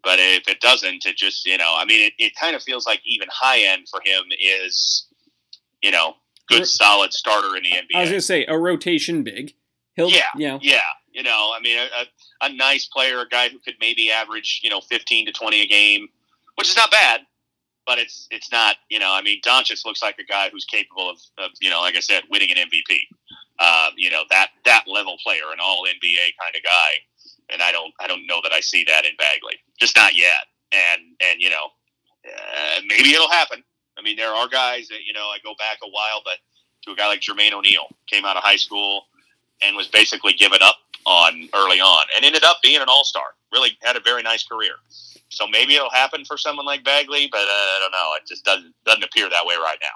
Speaker 2: But if it doesn't, it just you know I mean it, it kind of feels like even high end for him is you know good
Speaker 1: Ro-
Speaker 2: solid starter in the NBA.
Speaker 1: I was gonna say a rotation big. He'll,
Speaker 2: Yeah.
Speaker 1: you know,
Speaker 2: Yeah, you know, I mean, a, a, a nice player, a guy who could maybe average, you know, fifteen to twenty a game, which is not bad, but it's it's not, you know, I mean, Doncic looks like a guy who's capable of, of you know, like I said, winning an MVP. Uh, you know, that that level player, an All NBA kind of guy, and I don't I don't know that I see that in Bagley, just not yet. And and you know, uh, maybe it'll happen. I mean, there are guys that you know I go back a while, but to a guy like Jermaine O'Neal came out of high school and was basically given up on early on and ended up being an all star. Really had a very nice career. So maybe it'll happen for someone like Bagley, but uh, I don't know. It just doesn't doesn't appear that way right now.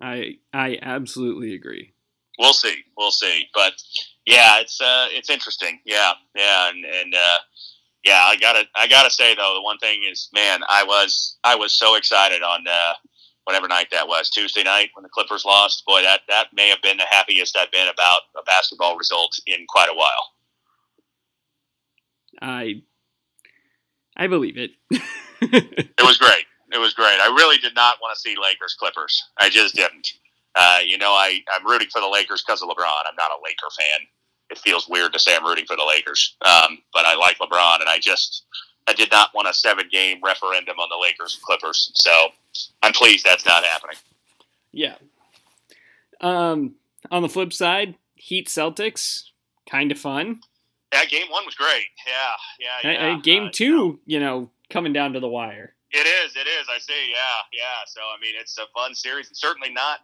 Speaker 1: I I absolutely agree.
Speaker 2: We'll see. We'll see. But yeah, it's uh, it's interesting. Yeah, yeah, and and uh, yeah, I gotta I gotta say though, the one thing is, man, I was I was so excited on uh, whatever night that was, Tuesday night when the Clippers lost. Boy, that that may have been the happiest I've been about a basketball result in quite a while.
Speaker 1: I I believe it.
Speaker 2: It was great. It was great. I really did not want to see Lakers Clippers. I just didn't. Uh, you know, I, I'm rooting for the Lakers because of LeBron. I'm not a Laker fan. It feels weird to say I'm rooting for the Lakers, um, but I like LeBron, and I just I did not want a seven game referendum on the Lakers Clippers. So I'm pleased that's not happening.
Speaker 1: yeah. Um, on the flip side, Heat Celtics, kind of fun.
Speaker 2: Yeah, game one was great. Yeah, yeah, yeah.
Speaker 1: uh, game
Speaker 2: Uh,
Speaker 1: two, you know, coming down to the wire.
Speaker 2: It is. It is. I see. Yeah. Yeah. So I mean, it's a fun series, and certainly not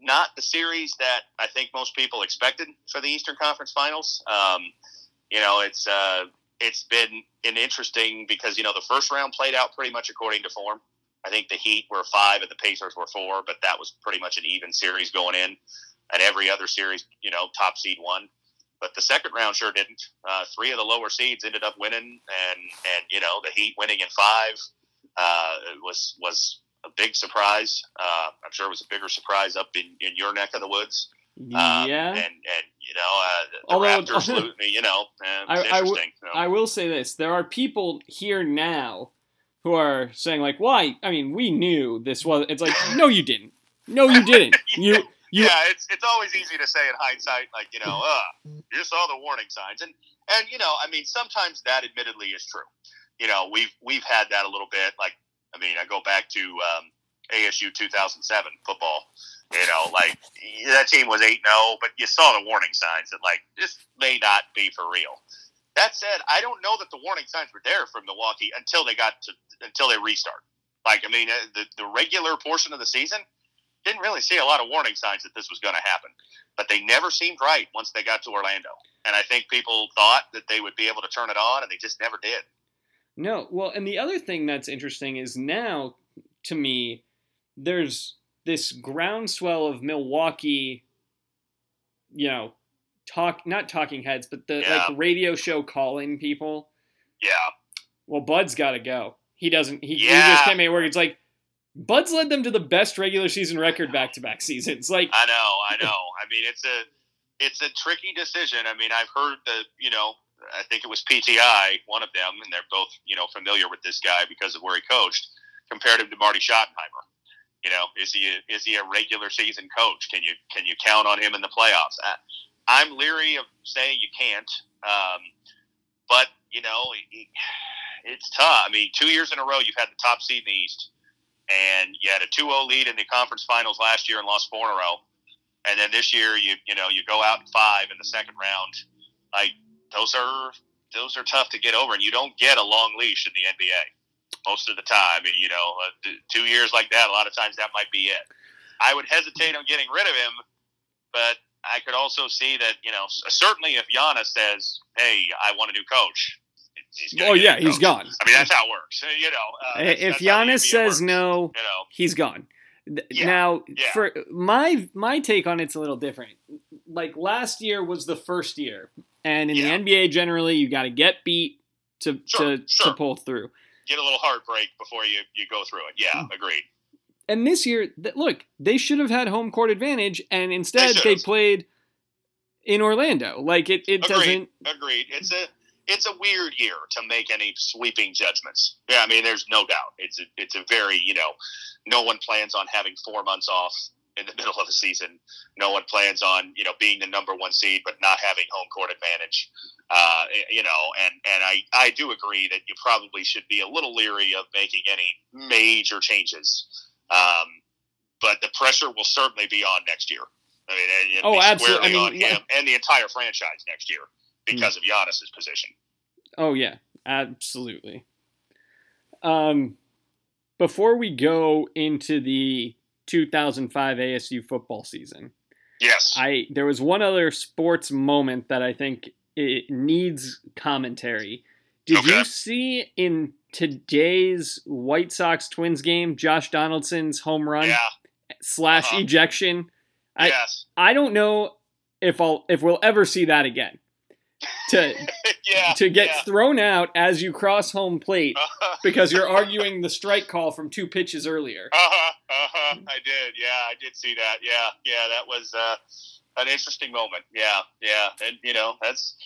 Speaker 2: not the series that I think most people expected for the Eastern Conference Finals. Um, you know, it's uh, it's been an interesting because you know the first round played out pretty much according to form. I think the Heat were five and the Pacers were four, but that was pretty much an even series going in. And every other series, you know, top seed won. But the second round sure didn't. Uh, three of the lower seeds ended up winning, and and you know the Heat winning in five uh, was was a big surprise. Uh, I'm sure it was a bigger surprise up in, in your neck of the woods. Um,
Speaker 1: yeah.
Speaker 2: And and you know uh, the
Speaker 1: Although-
Speaker 2: Raptors. You know, uh,
Speaker 1: I- I w-
Speaker 2: know.
Speaker 1: I will say this: there are people here now who are saying like, "Why? I mean, we knew this was." It's like, no, you didn't. No, you didn't. You you
Speaker 2: yeah, it's it's always easy to say in hindsight, like you know, uh, you saw the warning signs, and and you know, I mean, sometimes that admittedly is true. You know, we've we've had that a little bit. Like, I mean, I go back to um, ASU 2007 football. You know, like that team was eight zero, but you saw the warning signs that like this may not be for real. That said, I don't know that the warning signs were there from Milwaukee until they got to until they restart. Like, I mean, uh, the the regular portion of the season didn't really see a lot of warning signs that this was going to happen. But they never seemed right once they got to Orlando. And I think people thought that they would be able to turn it on, and they just never did.
Speaker 1: No, well, and the other thing that's interesting is now, to me, there's this groundswell of Milwaukee, you know, talk not talking heads, but the
Speaker 2: Yeah.
Speaker 1: like radio show calling people.
Speaker 2: Yeah.
Speaker 1: Well, Bud's got to go. He doesn't. He, he just can't make it work. It's like Bud's led them to the best regular season record back to back seasons. Like,
Speaker 2: I know, I know. I mean, it's a it's a tricky decision. I mean, I've heard the you know, I think it was PTI, one of them, and they're both you know familiar with this guy because of where he coached. Compared him to Marty Schottenheimer. You know, is he a, is he a regular season coach? Can you can you count on him in the playoffs? I, I'm leery of saying you can't, um, but you know, it, it's tough. I mean, two years in a row, you've had the top seed in the East, and you had a 2-0 lead in the conference finals last year and lost four in a row and then this year you you know you go out in five in the second round. Like those are those are tough to get over, and you don't get a long leash in the NBA most of the time. You know, uh, two years like that, a lot of times that might be it. I would hesitate on getting rid of him, but I could also see that you know certainly if Giannis says, "Hey, I want a new coach,"
Speaker 1: oh yeah, he's gone.
Speaker 2: I mean, that's how it works. You know, uh, that's-
Speaker 1: if
Speaker 2: that's
Speaker 1: Giannis says no,
Speaker 2: you know,
Speaker 1: he's gone.
Speaker 2: Yeah,
Speaker 1: Now,
Speaker 2: yeah.
Speaker 1: for my my take on it's a little different. Like last year was the first year, and in
Speaker 2: Yeah.
Speaker 1: the NBA generally, you got to get beat to
Speaker 2: Sure,
Speaker 1: to
Speaker 2: sure.
Speaker 1: to pull through.
Speaker 2: get a little heartbreak before you you go through it.
Speaker 1: Hmm.
Speaker 2: Yeah, agreed.
Speaker 1: And this year, look, they should have had home court advantage, and instead
Speaker 2: They
Speaker 1: they, played in Orlando. Like it, it
Speaker 2: Agreed.
Speaker 1: doesn't.
Speaker 2: Agreed. It's a it's a weird year to make any sweeping judgments. Yeah, I mean, there's no doubt. It's a it's a very you know, no one plans on having four months off in the middle of a season. No one plans on you know being the number one seed but not having home court advantage. Uh, you know, and and I I do agree that you probably should be a little leery of making any major changes. Um, but the pressure will certainly be on next year. I mean,
Speaker 1: Oh, absolutely. I mean,
Speaker 2: on him and the entire franchise next year because of Giannis's position.
Speaker 1: Oh yeah, absolutely. Um, before we go into the 2005 ASU football season,
Speaker 2: Yes.
Speaker 1: I there was one other sports moment that I think it needs commentary. Did
Speaker 2: Okay.
Speaker 1: you see in today's White Sox Twins game Josh Donaldson's home run
Speaker 2: yeah.
Speaker 1: slash
Speaker 2: Uh-huh.
Speaker 1: ejection? I-
Speaker 2: yes.
Speaker 1: I don't know if I'll if we'll ever see that again. To
Speaker 2: yeah.
Speaker 1: to get
Speaker 2: Yeah.
Speaker 1: thrown out as you cross home plate
Speaker 2: Uh-huh.
Speaker 1: because you're arguing the strike call from two pitches earlier.
Speaker 2: Uh-huh. Uh-huh. I did. Yeah, I did see that. Yeah. Yeah. That was uh, an interesting moment. Yeah. Yeah. And you know, that's.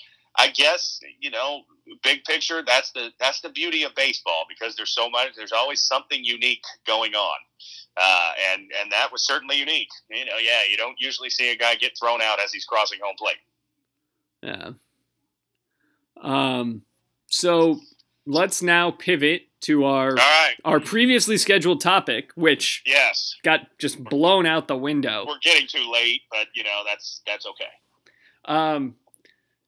Speaker 2: I guess you know, big picture. That's the that's the beauty of baseball because there's so much. There's always something unique going on. Uh, and and that was certainly unique. You know, yeah, you don't usually see a guy get thrown out as he's crossing home plate.
Speaker 1: Yeah. Um. So let's now pivot to our
Speaker 2: right.
Speaker 1: our previously scheduled topic, which
Speaker 2: Yes,
Speaker 1: got just blown out the window.
Speaker 2: we're getting too late, but you know that's that's okay.
Speaker 1: Um,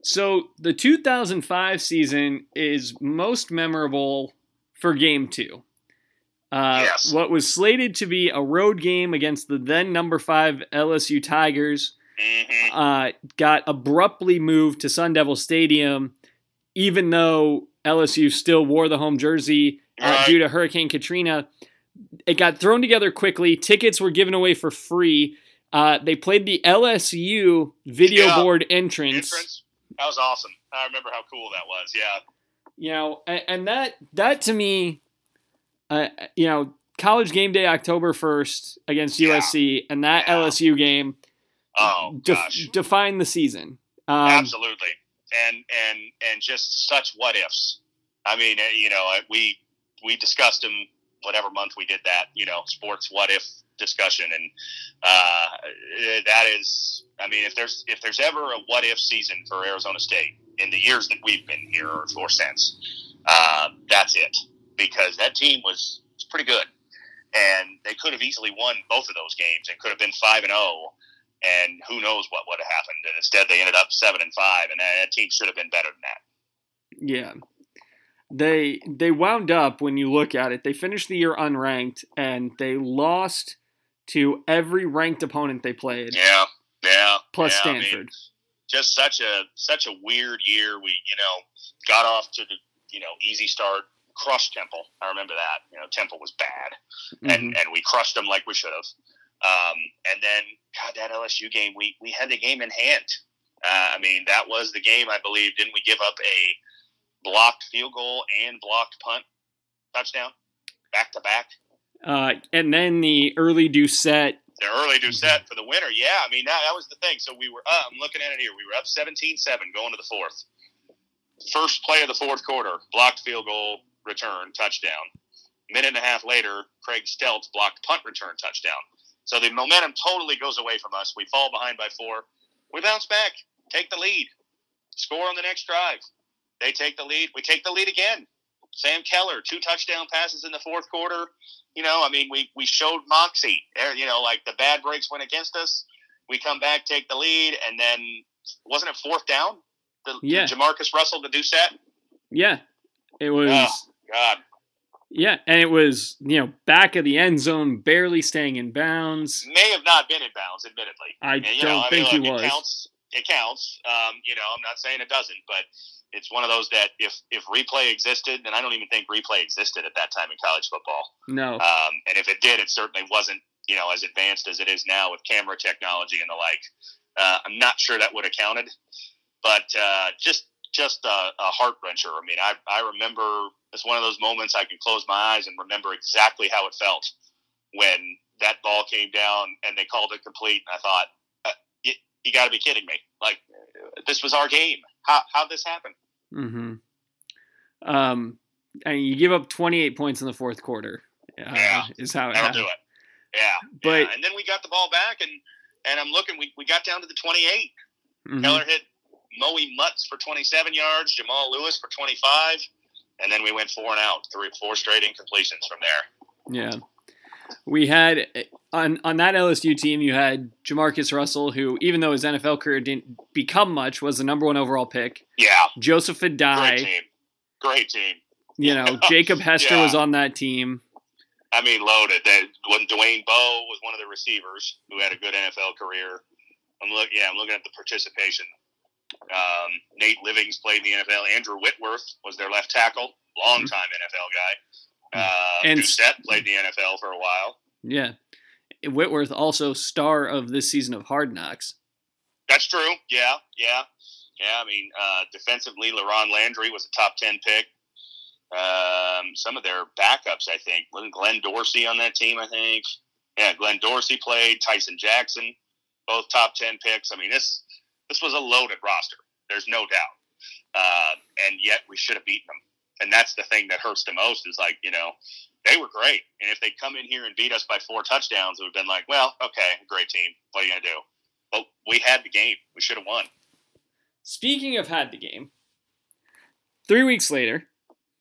Speaker 1: so the 2005 season is most memorable for Game Two. Uh,
Speaker 2: Yes.
Speaker 1: What was slated to be a road game against the then number five LSU Tigers
Speaker 2: hmm
Speaker 1: uh, got abruptly moved to Sun Devil Stadium, even though LSU still wore the home jersey uh, due to Hurricane Katrina. It got thrown together quickly. Tickets were given away for free. Uh, they played the LSU video
Speaker 2: Yeah.
Speaker 1: board entrance.
Speaker 2: Entrance. That was awesome. I remember how cool that was. Yeah.
Speaker 1: You know, and, and that that to me, uh, you know, college game day October 1st against
Speaker 2: Yeah.
Speaker 1: USC and that
Speaker 2: Yeah.
Speaker 1: LSU game
Speaker 2: Oh
Speaker 1: def-
Speaker 2: gosh,
Speaker 1: defined the season. Um,
Speaker 2: absolutely, and and and just such what ifs. I mean, uh, you know, uh, we we discussed them whatever month we did that. You know, sports what if discussion, and uh, that is, I mean, if there's if there's ever a what if season for Arizona State in the years that we've been here or, or since, uh, that's it because that team was, was pretty good, and they could have easily won both of those games and could have been five and zero and who knows what would have happened. And instead, they ended up seven and five, and that, team should have been better than that.
Speaker 1: Yeah. They they wound up when you look at it, they finished the year unranked and they lost to every ranked opponent they played.
Speaker 2: Yeah, yeah.
Speaker 1: Plus
Speaker 2: yeah, I mean,
Speaker 1: Stanford.
Speaker 2: just such a such a weird year. We you know got off to the you know easy start, crushed Temple. I remember that. You know Temple was bad, and
Speaker 1: Mhm.
Speaker 2: and we crushed them like we should have. Um, and then God, that LSU game, we we had the game in hand. Uh, I mean, that was the game. I believe. Didn't we give up a blocked field goal and blocked punt touchdown back to back?
Speaker 1: Uh, and then the early Doucet.
Speaker 2: the early set for the winner. Yeah, I mean that, that was the thing. So we were up. I'm looking at it here. We were up 17-7 going to the fourth. First play of the fourth quarter, blocked field goal, return, touchdown. Minute and a half later, Craig Steltz blocked punt return touchdown. So the momentum totally goes away from us. We fall behind by four. We bounce back, take the lead, score on the next drive. They take the lead. We take the lead again. Sam Keller, two touchdown passes in the fourth quarter you know, I mean, we, we showed moxie. There, You know, like the bad breaks went against us. We come back, take the lead, and then wasn't it fourth down? The,
Speaker 1: Yeah.
Speaker 2: JaMarcus Russell to Doucet.
Speaker 1: Yeah. It was
Speaker 2: Oh God,
Speaker 1: yeah, and it was, you know, back of the end zone, barely staying in bounds.
Speaker 2: may have not been in bounds, admittedly.
Speaker 1: I
Speaker 2: And,
Speaker 1: don't
Speaker 2: know, I
Speaker 1: think
Speaker 2: mean,
Speaker 1: he was.
Speaker 2: It counts. It counts. Um, you know, I'm not saying it doesn't, but it's one of those that if if replay existed, and I don't even think replay existed at that time in college football.
Speaker 1: No.
Speaker 2: Um, and if it did, it certainly wasn't, you know, as advanced as it is now with camera technology and the like. Uh, I'm not sure that would have counted, but uh, just just a, a heart wrencher. I mean, I I remember it's one of those moments I can close my eyes and remember exactly how it felt when that ball came down and they called it complete. And I thought, uh, you, you got to be kidding me! Like this was our game. How how'd this happen?
Speaker 1: Mm-hmm. Um, and you give up 28 points in the fourth quarter. Uh,
Speaker 2: Yeah.
Speaker 1: is how it
Speaker 2: That'll
Speaker 1: happened.
Speaker 2: do it. Yeah,
Speaker 1: But-
Speaker 2: yeah. and then we got the ball back and. And I'm looking. We, we got down to the 28.
Speaker 1: Mhm.
Speaker 2: Keller hit Moe Mutz for 27 yards, Jamal Lewis for 25, and then we went four and out, three, four straight incompletions from there.
Speaker 1: Yeah. We had on on that LSU team, you had JaMarcus Russell, who, even though his NFL career didn't become much, was the number one overall pick.
Speaker 2: Yeah,
Speaker 1: Joseph
Speaker 2: great
Speaker 1: Addai,
Speaker 2: team, great team.
Speaker 1: you know, Jacob Hester
Speaker 2: Yeah.
Speaker 1: was on that team.
Speaker 2: I mean, loaded. That when Dwayne Bowe was one of the receivers who had a good NFL career. I'm look, yeah, I'm looking at the participation. Um, Nate Livings played in the NFL. Andrew Whitworth was their left tackle, long time NFL guy. Uh,
Speaker 1: And-
Speaker 2: Doucet played in the NFL for a while.
Speaker 1: Yeah. Whitworth also star of this season of Hard Knocks.
Speaker 2: That's true. Yeah, yeah, yeah. I mean, uh, defensively, LaRon Landry was a top ten pick. Um, some of their backups, I think, wasn't Glenn Dorsey on that team. I think. Yeah, Glenn Dorsey played. Tyson Jackson, both top ten picks. I mean, this this was a loaded roster. There's no doubt. Uh, and yet we should have beaten them. And that's the thing that hurts the most is like, you know, they were great. And if they come in here and beat us by four touchdowns, it would have been like, well, okay, great team. What are you going to do? But we had the game. We should have won.
Speaker 1: Speaking of had the game, three weeks later,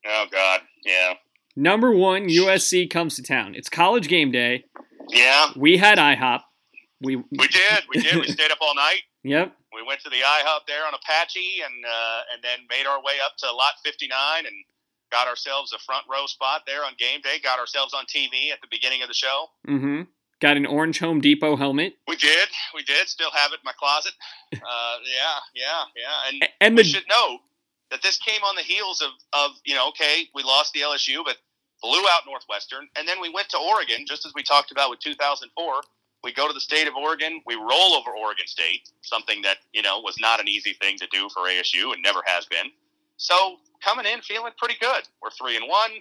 Speaker 2: Oh, God. Yeah.
Speaker 1: number one USC comes to town. It's college game day.
Speaker 2: Yeah.
Speaker 1: We had IHOP. We
Speaker 2: We did. We did. We stayed up all night.
Speaker 1: Yep.
Speaker 2: We went to the IHOP there on Apache and, uh, and then made our way up to lot 59 and got ourselves a front row spot there on game day. Got ourselves on TV at the beginning of the show.
Speaker 1: Mm-hmm. Got an orange Home Depot helmet.
Speaker 2: We did. We did. Still have it in my closet. Uh, yeah, yeah, yeah. And
Speaker 1: And
Speaker 2: we
Speaker 1: the
Speaker 2: should note that this came on the heels of, of you know, okay, we lost the LSU, but blew out Northwestern, and then we went to Oregon, just as we talked about with 2004. We go to the state of Oregon, we roll over Oregon State, something that you know was not an easy thing to do for ASU and never has been. So coming in feeling pretty good. We're three and one.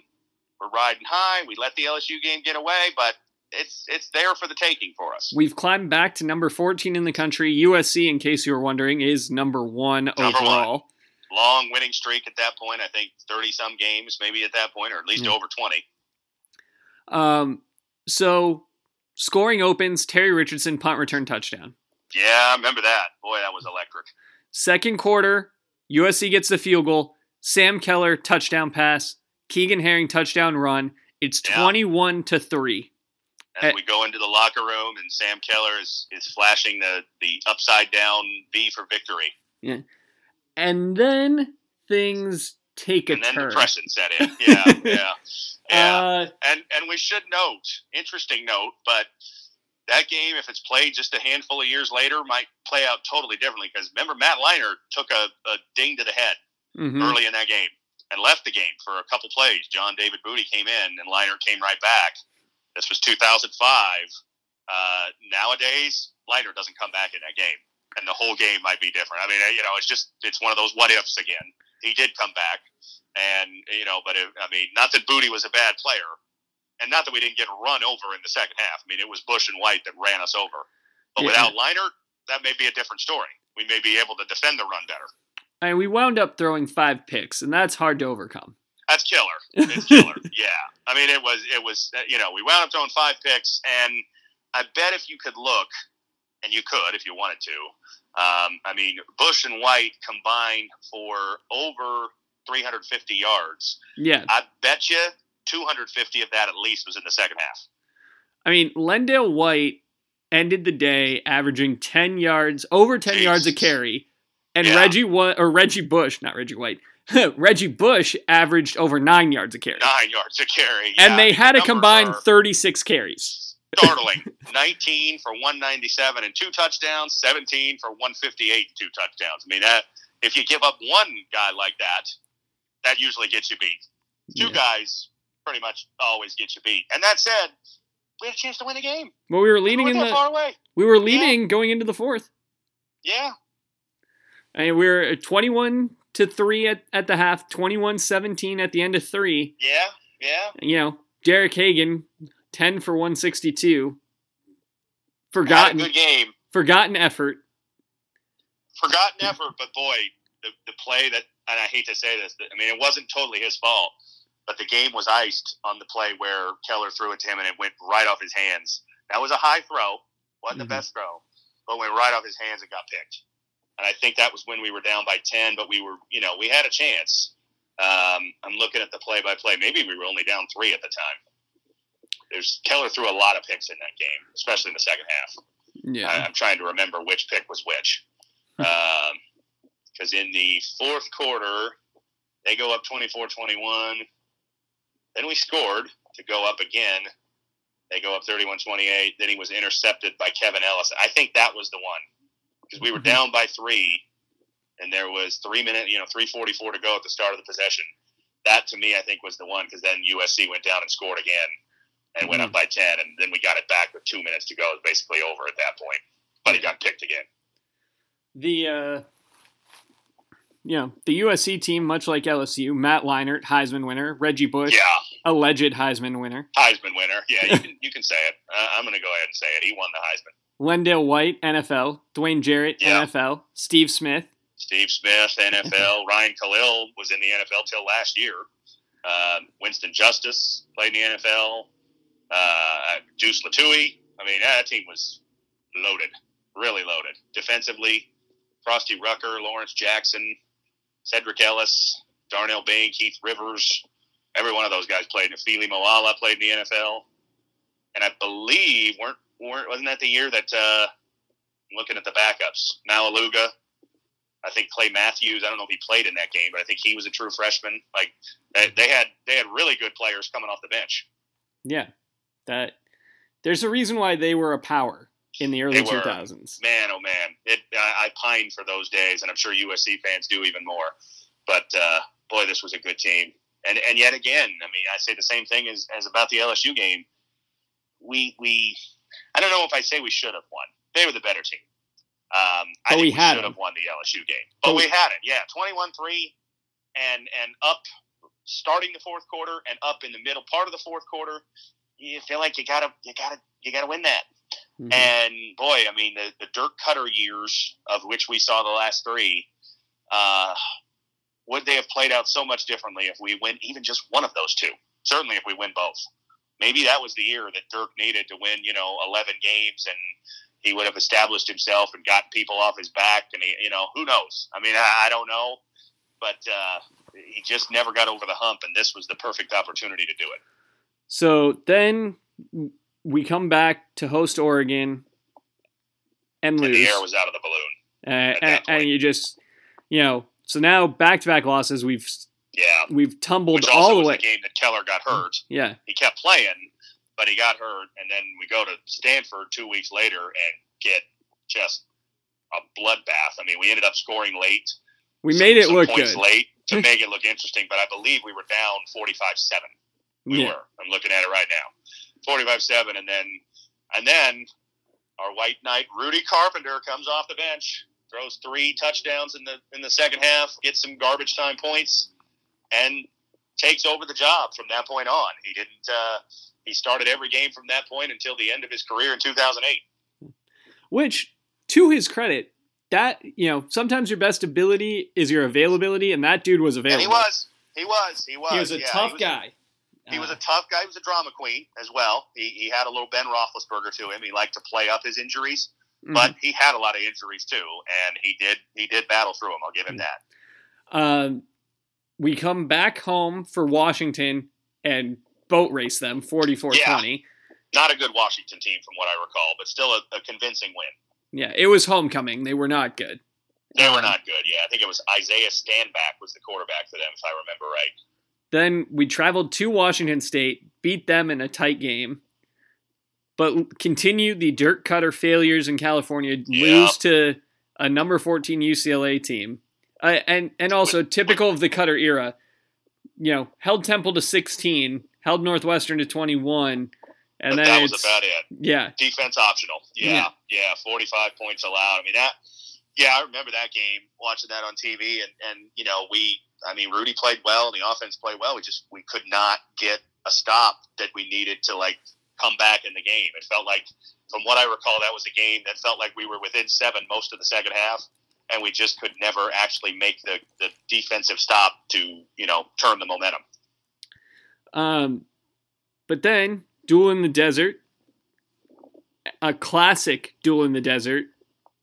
Speaker 2: we're riding high. We let the LSU game get away, but it's it's there for the taking for us.
Speaker 1: We've climbed back to number 14 in the country. USC, in case you were wondering, is number one
Speaker 2: Number
Speaker 1: overall.
Speaker 2: one. Long winning streak at that point. I think thirty some games, maybe at that point, or at least
Speaker 1: Yeah.
Speaker 2: over twenty.
Speaker 1: Um, so scoring opens. Terry Richardson punt return touchdown.
Speaker 2: Yeah, I remember that. Boy, that was electric.
Speaker 1: Second quarter, USC gets the field goal. Sam Keller touchdown pass. Keegan Herring touchdown run. It's
Speaker 2: Yeah.
Speaker 1: 21 to 3.
Speaker 2: And
Speaker 1: Eh.
Speaker 2: we go into the locker room, and Sam Keller is, is flashing the, the upside down V for victory. Yeah.
Speaker 1: And then things take a
Speaker 2: and then
Speaker 1: turn.
Speaker 2: depression set in. Yeah, yeah, yeah.
Speaker 1: Uh,
Speaker 2: and and we should note, interesting note, but that game, if it's played just a handful of years later, might play out totally differently. Because remember, Matt Leinart took a, a ding to the head
Speaker 1: mhm.
Speaker 2: early in that game and left the game for a couple plays. John David Booty came in, and Leinart came right back. This was 2005. Uh, nowadays, Leinart doesn't come back in that game, and the whole game might be different. I mean, you know, it's just it's one of those what ifs again. He did come back, and you know, but it, I mean, not that Booty was a bad player, and not that we didn't get run over in the second half. I mean, it was Bush and White that ran us over. But
Speaker 1: Yeah.
Speaker 2: without Leinart, that may be a different story. We may be able to defend the run better.
Speaker 1: and we wound up throwing five picks, and that's hard to overcome.
Speaker 2: That's killer. It's killer. yeah. I mean, it was it was you know we wound up throwing five picks, and I bet if you could look, and you could if you wanted to. Um, I mean, Bush and White combined for over 350 yards.
Speaker 1: Yeah.
Speaker 2: I bet you 250 of that at least was in the second half.
Speaker 1: I mean, LenDale White ended the day averaging 10 yards, over 10 yards a carry. And
Speaker 2: Yeah.
Speaker 1: Reggie Wa- or Reggie Bush, not Reggie White. Reggie Bush averaged over 9 yards a carry.
Speaker 2: Nine yards a carry. Yeah,
Speaker 1: and they had a combined
Speaker 2: are
Speaker 1: 36 carries.
Speaker 2: Startling. 19 for 197 and two touchdowns, 17 for 158 and two touchdowns. I mean, that if you give up one guy like that, that usually gets you beat. Two
Speaker 1: Yeah.
Speaker 2: guys pretty much always get you beat. And that said, we had a chance to win the game.
Speaker 1: Well, we were leading
Speaker 2: weren't
Speaker 1: in the
Speaker 2: far away.
Speaker 1: we were leading going into the fourth.
Speaker 2: Yeah,
Speaker 1: I mean, we were at 21 to 3 at, at the half, 21-17 at the end of 3.
Speaker 2: yeah, yeah.
Speaker 1: You know, Derek Hagan 10 for 162.
Speaker 2: Had a
Speaker 1: Forgotten
Speaker 2: good game.
Speaker 1: forgotten effort.
Speaker 2: Forgotten effort, but boy, the, the play that, and I hate to say this, I mean, it wasn't totally his fault, but the game was iced on the play where Keller threw it to him and it went right off his hands. That was a high throw, wasn't
Speaker 1: Mhm.
Speaker 2: the best throw, but went right off his hands and got picked. And I think that was when we were down by 10, but we were, you know, we had a chance. Um, I'm looking at the play by play. Maybe we were only down three at the time. There's Keller threw a lot of picks in that game, especially in the second half. I,
Speaker 1: Yeah.
Speaker 2: I'm trying to remember which pick was which. Because in the fourth quarter, they go up 24 21. Then we scored to go up again. They go up 31 28. Then he was intercepted by Kevin Ellis. I think that was the one. Because we were
Speaker 1: Mhm.
Speaker 2: down by three, and there was three minutes, you know, 344 to go at the start of the possession. That to me, I think, was the one because then USC went down and scored again and went up by 10, and then we got it back with two minutes to go. It was basically over at that point. But he got picked again.
Speaker 1: The uh you know, the USC team, much like LSU, Matt Leinart, Heisman winner, Reggie Bush,
Speaker 2: Yeah,
Speaker 1: alleged Heisman winner,
Speaker 2: Heisman winner. Yeah, you can you can say it. Uh, I'm going to go ahead and say it. He won the Heisman.
Speaker 1: LenDale White, NFL, Dwayne Jarrett,
Speaker 2: Yeah.
Speaker 1: NFL, Steve Smith,
Speaker 2: Steve Smith, NFL. Ryan Kalil was in the NFL till last year. Uh, Winston Justice played in the NFL. Uh, Juice Latui. I mean, that team was loaded, really loaded. Defensively, Frostee Rucker, Lawrence Jackson, Sedrick Ellis, Darnell Bain, Keith Rivers. Every one of those guys played. Fili Moala played in the NFL. And I believe weren't, weren't wasn't that the year that uh, looking at the backups? Maualuga, I think Clay Matthews. I don't know if he played in that game, but I think he was a true freshman. Like they, they had they had really good players coming off the bench.
Speaker 1: Yeah. That there's a reason why they were a power in the early
Speaker 2: They were.
Speaker 1: 2000s.
Speaker 2: Man, oh man, it I, I pine for those days, and I'm sure USC fans do even more. But uh, boy, this was a good team, and and yet again, I mean, I say the same thing as, as about the LSU game. We we, I don't know if I say we should have won. They were the better team. Um, I think
Speaker 1: we
Speaker 2: we,
Speaker 1: had
Speaker 2: should have won the LSU game, but
Speaker 1: But
Speaker 2: we
Speaker 1: we-
Speaker 2: had it. Yeah, 21-3 and and up starting the fourth quarter and up in the middle part of the fourth quarter, you feel like you gotta you gotta you gotta win that. Mm-hmm. And boy, I mean the, the Dirk Koetter years of which we saw the last three, uh, would they have played out so much differently if we win even just one of those two? Certainly, if we win both. Maybe that was the year that Dirk needed to win, you know, 11 games and he would have established himself and got people off his back. And he, you know, who knows? I mean, I, I don't know, but uh, he just never got over the hump, and this was the perfect opportunity to do it.
Speaker 1: So then we come back to host Oregon and lose. And
Speaker 2: the air was out of the balloon.
Speaker 1: Uh, and, and, you just, you know, so now back to back losses. We've
Speaker 2: yeah
Speaker 1: we've tumbled all the way.
Speaker 2: the game that Keller got hurt.
Speaker 1: Yeah,
Speaker 2: he kept playing, but he got hurt, and then we go to Stanford two weeks later and get just a bloodbath. I mean, we ended up scoring late.
Speaker 1: We some, made it look
Speaker 2: good
Speaker 1: late
Speaker 2: to make it look interesting, but I believe we were down forty-five-seven. We yeah. were. I'm looking at it right now, forty-five-seven, and then and then our white knight Rudy Carpenter comes off the bench, throws three touchdowns in the in the second half, gets some garbage time points, and takes over the job from that point on. He didn't. Uh, he started every game from that point until the end of his career in 2008.
Speaker 1: Which, to his credit, that you know, sometimes your best ability is your availability, and that dude was available.
Speaker 2: And he was. He was. He was.
Speaker 1: He was a
Speaker 2: yeah,
Speaker 1: tough
Speaker 2: was,
Speaker 1: guy.
Speaker 2: He was a tough guy. He was a drama queen as well. He, he had a little Ben Roethlisberger to him. He liked to play up his injuries, mm-hmm. but he had a lot of injuries too, and he did he did battle through them. I'll give him that.
Speaker 1: Um, we come back home for Washington and boat race them 44 yeah. 20.
Speaker 2: Not a good Washington team from what I recall, but still a, a, convincing win.
Speaker 1: Yeah, it was homecoming. They were not good.
Speaker 2: They um, were not good. Yeah, I think it was Isaiah Stanback was the quarterback for them, if I remember right.
Speaker 1: Then we traveled to Washington State, beat them in a tight game, but continued the Dirk Koetter failures in California, yeah. lose to a number 14 UCLA team. Uh, and and also typical of the Koetter era, you know, held Temple to 16, held Northwestern to 21, and
Speaker 2: but
Speaker 1: then
Speaker 2: that was about it.
Speaker 1: Yeah,
Speaker 2: defense optional. Yeah, yeah, yeah, 45 points allowed. I mean that. Yeah, I remember that game, watching that on TV, and and you know we, I mean Rudy played well, and the offense played well. We just we could not get a stop that we needed to like come back in the game. It felt like, from what I recall, that was a game that felt like we were within seven most of the second half and we just could never actually make the, the defensive stop to you know turn the momentum.
Speaker 1: Um, but then duel in the desert, a classic duel in the desert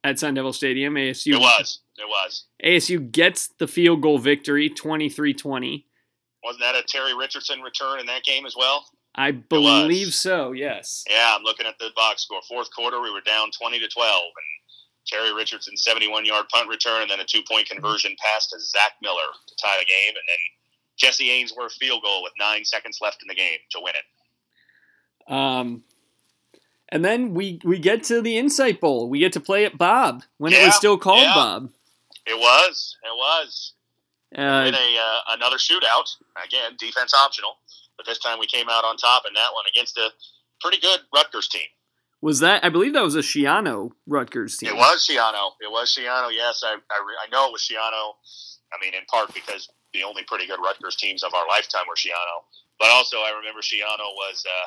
Speaker 1: at Sun Devil Stadium. ASU.
Speaker 2: It was. It was.
Speaker 1: ASU gets the field goal victory, 23-20.
Speaker 2: Wasn't that a Terry Richardson return in that game as well?
Speaker 1: I believe so. Yes.
Speaker 2: Yeah, I'm looking at the box score. Fourth quarter, we were down 20 to 12, and Terry Richardson 71 yard punt return, and then a two point conversion pass to Zach Miller to tie the game, and then Jesse Ainsworth field goal with nine seconds left in the game to win it.
Speaker 1: Um, and then we we get to the Insight Bowl. We get to play at Bob when
Speaker 2: yeah,
Speaker 1: it was still called
Speaker 2: yeah.
Speaker 1: Bob.
Speaker 2: It was. It was.
Speaker 1: Uh,
Speaker 2: in a uh, another shootout again, defense optional, but this time we came out on top in that one against a pretty good Rutgers team.
Speaker 1: Was that? I believe that was a Schiano Rutgers team.
Speaker 2: It was Schiano. It was Schiano. Yes, I, I, I know it was Schiano. I mean, in part because the only pretty good Rutgers teams of our lifetime were Schiano, but also I remember Schiano was uh,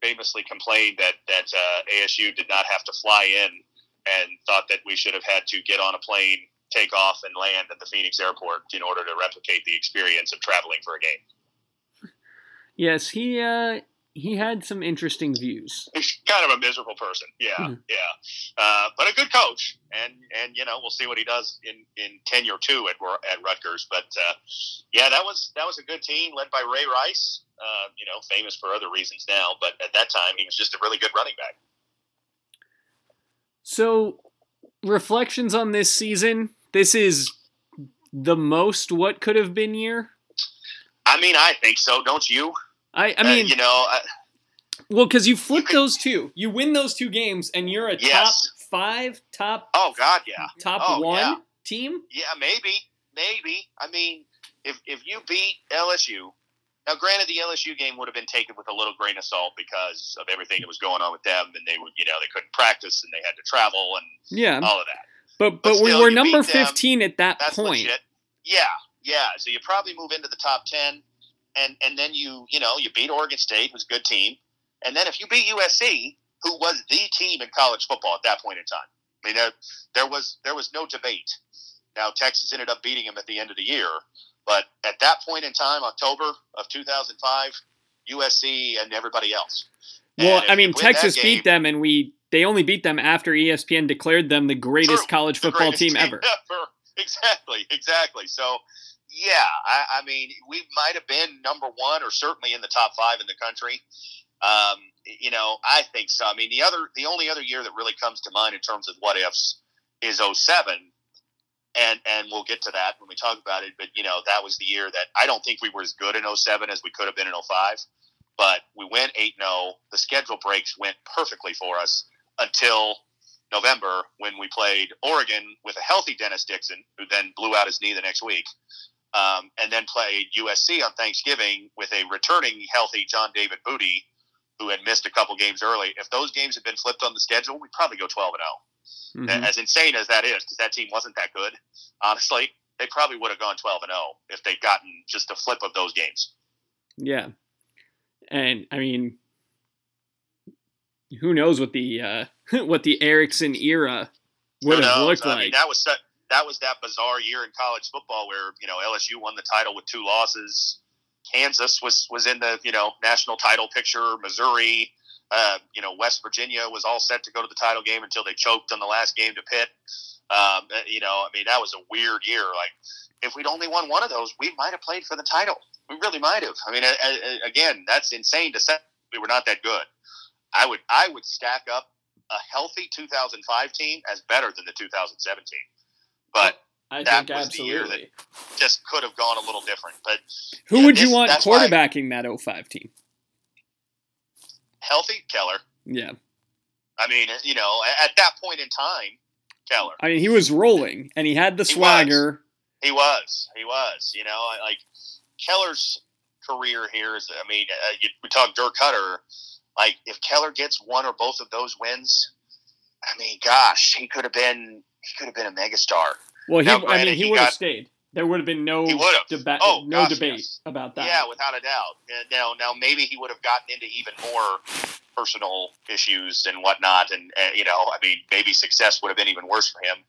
Speaker 2: famously complained that that uh, ASU did not have to fly in and thought that we should have had to get on a plane, take off, and land at the Phoenix airport in order to replicate the experience of traveling for a game.
Speaker 1: Yes, he uh, he had some interesting views.
Speaker 2: He's kind of a miserable person. Yeah, mm-hmm. yeah, uh, but a good coach, and and you know we'll see what he does in in tenure two at at Rutgers. But uh, yeah, that was that was a good team led by Ray Rice. Uh, you know, famous for other reasons now, but at that time he was just a really good running back.
Speaker 1: So, reflections on this season. This is the most what could have been year.
Speaker 2: I mean, I think so. Don't you?
Speaker 1: I, I mean,
Speaker 2: uh, you know, I,
Speaker 1: well, because you flip you those two, you win those two games, and you're a
Speaker 2: yes.
Speaker 1: top five, top.
Speaker 2: Oh God, yeah,
Speaker 1: top
Speaker 2: oh,
Speaker 1: one
Speaker 2: yeah.
Speaker 1: team.
Speaker 2: Yeah, maybe, maybe. I mean, if if you beat LSU, now granted, the LSU game would have been taken with a little grain of salt because of everything that was going on with them, and they were, you know, they couldn't practice and they had to travel and
Speaker 1: yeah,
Speaker 2: all of that.
Speaker 1: But but, but still, we were number fifteen them, at that point.
Speaker 2: Legit. Yeah, Yeah, so you probably move into the top ten, and and then you you know you beat Oregon State, who's a good team, and then if you beat USC, who was the team in college football at that point in time, I mean there, there was there was no debate. Now Texas ended up beating them at the end of the year, but at that point in time, October of 2005, USC and everybody else.
Speaker 1: Well, I mean, Texas game, beat them, and we they only beat them after ESPN declared them the greatest true, college football team, team, ever. ever.
Speaker 2: Exactly, exactly. So, yeah, I, I, mean, we might have been number one or certainly in the top five in the country. Um, you know, I think so. I mean, the other, the only other year that really comes to mind in terms of what ifs is 07 and and we'll get to that when we talk about it. But you know, that was the year that I don't think we were as good in 07 as we could have been in 05. But we went 8 0. The schedule breaks went perfectly for us until November when we played Oregon with a healthy Dennis Dixon, who then blew out his knee the next week, um, and then played USC on Thanksgiving with a returning healthy John David Booty, who had missed a couple games early. If those games had been flipped on the schedule, we'd probably go 12 and 0. Mm-hmm. As insane as that is, because that team wasn't that good, honestly, they probably would have gone 12 and 0 if they'd gotten just a flip of those games.
Speaker 1: Yeah. And I mean, who knows what the uh, what the Erickson era would have looked I like? Mean,
Speaker 2: that was that, that was that bizarre year in college football where you know LSU won the title with two losses. Kansas was was in the you know national title picture. Missouri, uh, you know West Virginia was all set to go to the title game until they choked on the last game to Pitt. Um, uh, you know, I mean that was a weird year. Like if we'd only won one of those, we might have played for the title. We really might have. I mean, again, that's insane to say we were not that good. I would I would stack up a healthy 2005 team as better than the 2017. But I that was absolutely. the year that just could have gone a little different. But
Speaker 1: who yeah, would you want quarterbacking that 05 team?
Speaker 2: Healthy Keller.
Speaker 1: Yeah.
Speaker 2: I mean, you know, at that point in time, Keller.
Speaker 1: I mean, he was rolling and he had the swagger.
Speaker 2: He was. He was. He was you know, like Keller's career here is. I mean, uh, you, we talk Dirk Koetter like if Keller gets one or both of those wins, I mean, gosh, he could have been he could have been a megastar.
Speaker 1: Well, he, now, granted, I mean, he, he would have stayed. There would have been no debate, oh, no gosh, debate yes. about that.
Speaker 2: Yeah, without a doubt. Now, now maybe he would have gotten into even more personal issues and whatnot, and uh, you know, I mean, maybe success would have been even worse for him,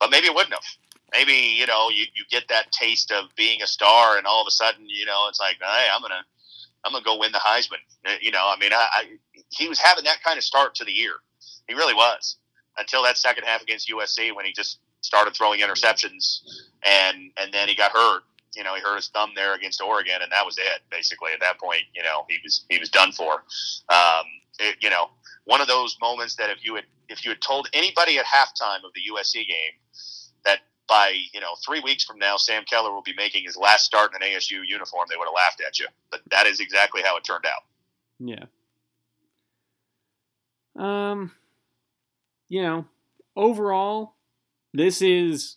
Speaker 2: but maybe it wouldn't have. Maybe you know, you, you get that taste of being a star, and all of a sudden, you know, it's like, hey, I'm gonna I'm gonna go win the Heisman. Uh, you know, I mean, I, I, he was having that kind of start to the year. He really was until that second half against USC when he just started throwing interceptions and and then he got hurt. You know, he hurt his thumb there against Oregon, and that was it. Basically, at that point, you know, he was he was done for. Um, it, you know, one of those moments that if you had if you had told anybody at halftime of the USC game that by you know three weeks from now, Sam Keller will be making his last start in an ASU uniform. They would have laughed at you, but that is exactly how it turned out.
Speaker 1: Yeah. Um, you know, overall, this is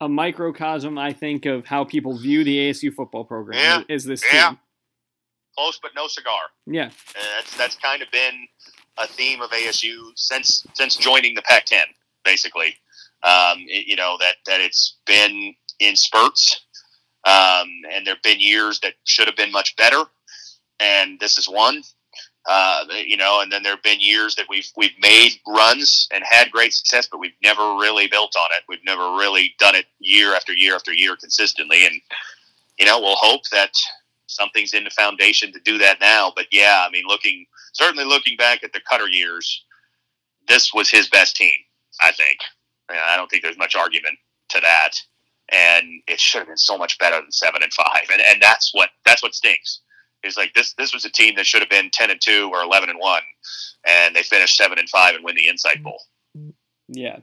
Speaker 1: a microcosm, I think, of how people view the ASU football program. Yeah. Is this yeah. team?
Speaker 2: Close but no cigar.
Speaker 1: Yeah,
Speaker 2: and that's that's kind of been a theme of ASU since since joining the Pac-10, basically. Um, it, you know that that it's been in spurts, um, and there've been years that should have been much better, and this is one. Uh, you know, and then there have been years that we've we've made runs and had great success, but we've never really built on it. We've never really done it year after year after year consistently, and you know, we'll hope that something's in the foundation to do that now. But yeah, I mean, looking certainly looking back at the Koetter years, this was his best team. I think. I don't think there's much argument to that. And it should have been so much better than seven and five. And and that's what that's what stinks. Is like this this was a team that should have been ten and two or eleven and one, and they finished seven and five and win the Insight Bowl.
Speaker 1: Yeah.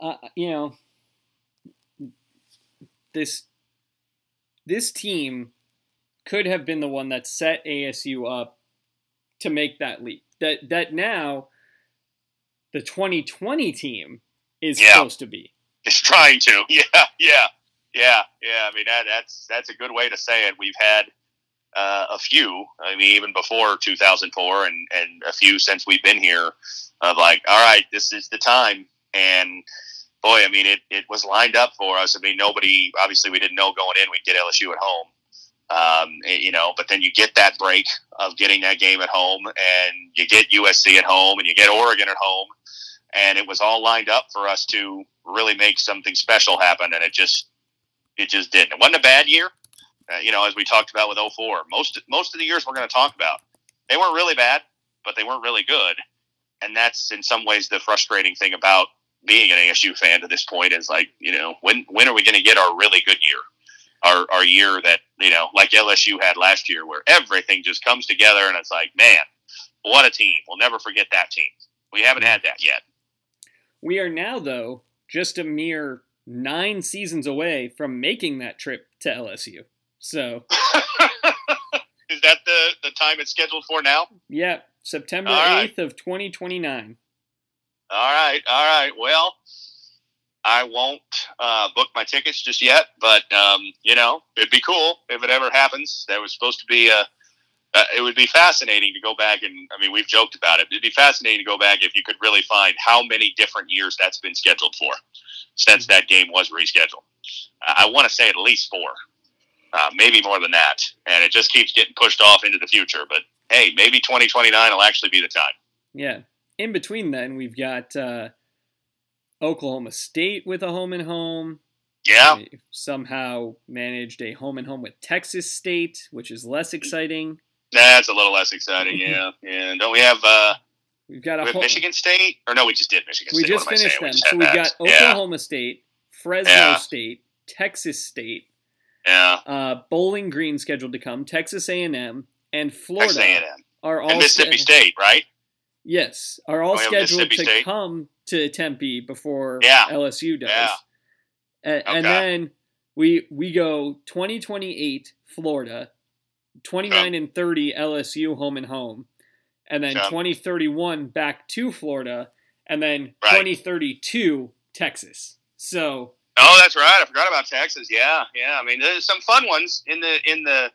Speaker 1: Uh, you know, this this team could have been the one that set ASU up to make that leap. That that now the 2020 team is yeah. supposed to be.
Speaker 2: It's trying to. Yeah, yeah, yeah, yeah. I mean, that, that's that's a good way to say it. We've had uh, a few. I mean, even before 2004, and and a few since we've been here. Of like, all right, this is the time, and boy, I mean, it, it was lined up for us. I mean, nobody, obviously, we didn't know going in we'd get LSU at home. Um, you know, but then you get that break of getting that game at home, and you get USC at home, and you get Oregon at home, and it was all lined up for us to really make something special happen, and it just it just didn't. It wasn't a bad year, uh, you know, as we talked about with 04. Most most of the years we're going to talk about, they weren't really bad, but they weren't really good, and that's in some ways the frustrating thing about being an ASU fan to this point is like, you know, when when are we going to get our really good year? Our, our year that you know like LSU had last year where everything just comes together and it's like man what a team we'll never forget that team we haven't had that yet
Speaker 1: we are now though just a mere nine seasons away from making that trip to LSU so
Speaker 2: is that the the time it's scheduled for now
Speaker 1: yeah September eighth of twenty twenty nine
Speaker 2: all right all right well I won't uh, book my tickets just yet, but um, you know, it'd be cool if it ever happens. There was supposed to be a. Uh, it would be fascinating to go back and I mean we've joked about it. It'd be fascinating to go back if you could really find how many different years that's been scheduled for since that game was rescheduled. I want to say at least four, uh, maybe more than that, and it just keeps getting pushed off into the future. But hey, maybe 2029 will actually be the time.
Speaker 1: Yeah. In between, then we've got. Uh Oklahoma State with a home and home.
Speaker 2: Yeah.
Speaker 1: We somehow managed a home and home with Texas State, which is less exciting.
Speaker 2: That's a little less exciting, yeah. And don't we have uh
Speaker 1: We've got a
Speaker 2: we
Speaker 1: whole,
Speaker 2: Michigan State? Or no, we just did Michigan State.
Speaker 1: we
Speaker 2: State.
Speaker 1: just finished them.
Speaker 2: We just
Speaker 1: so we've got. Oklahoma State, Fresno
Speaker 2: Yeah.
Speaker 1: State, Texas State,
Speaker 2: Yeah.
Speaker 1: uh, Bowling Green scheduled to come, Texas A&M, and Florida
Speaker 2: Texas A&M.
Speaker 1: are all
Speaker 2: And Mississippi State, right?
Speaker 1: Yes, are all
Speaker 2: Oh, have
Speaker 1: scheduled to
Speaker 2: State.
Speaker 1: come to Tempe before
Speaker 2: Yeah.
Speaker 1: LSU does.
Speaker 2: Yeah.
Speaker 1: And,
Speaker 2: Okay.
Speaker 1: then we we go 2028 Florida, 29 and 30 LSU home and home, and then
Speaker 2: Okay.
Speaker 1: 2031 back to Florida, and then
Speaker 2: Right.
Speaker 1: 2032 Texas. So
Speaker 2: Oh, that's right. I forgot about Texas. Yeah, yeah. I mean, there's some fun ones in the in the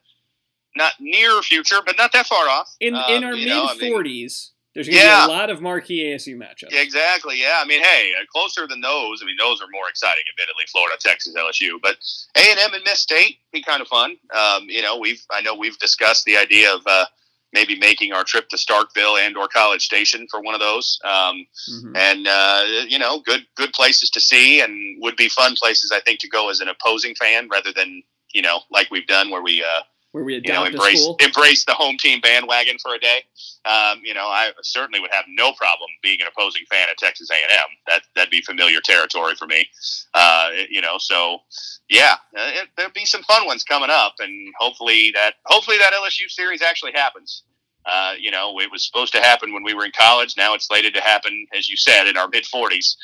Speaker 2: not near future, but not that far off.
Speaker 1: in
Speaker 2: Um,
Speaker 1: in our mid
Speaker 2: know, I mean,
Speaker 1: 40s, there's going to
Speaker 2: Yeah.
Speaker 1: be a lot of marquee ASU matchups.
Speaker 2: Yeah, exactly. Yeah, I mean, hey, uh, closer than those. I mean, those are more exciting, admittedly. Florida, Texas, LSU, but A and M and Miss State be kind of fun. Um, you know, we've I know we've discussed the idea of uh, maybe making our trip to Starkville and or College Station for one of those. Um,
Speaker 1: Mhm.
Speaker 2: and uh, you know, good good places to see, and would be fun places I think to go as an opposing fan rather than you know like we've done where we uh,
Speaker 1: Where we
Speaker 2: you know
Speaker 1: adopt
Speaker 2: embrace
Speaker 1: school.
Speaker 2: embrace the home team bandwagon for a day. Um, you know, I certainly would have no problem being an opposing fan at Texas A and M. That that'd be familiar territory for me. Uh, you know, so yeah, uh, it, there'll be some fun ones coming up, and hopefully that hopefully that LSU series actually happens. Uh, you know, it was supposed to happen when we were in college. Now it's slated to happen, as you said, in our mid forties.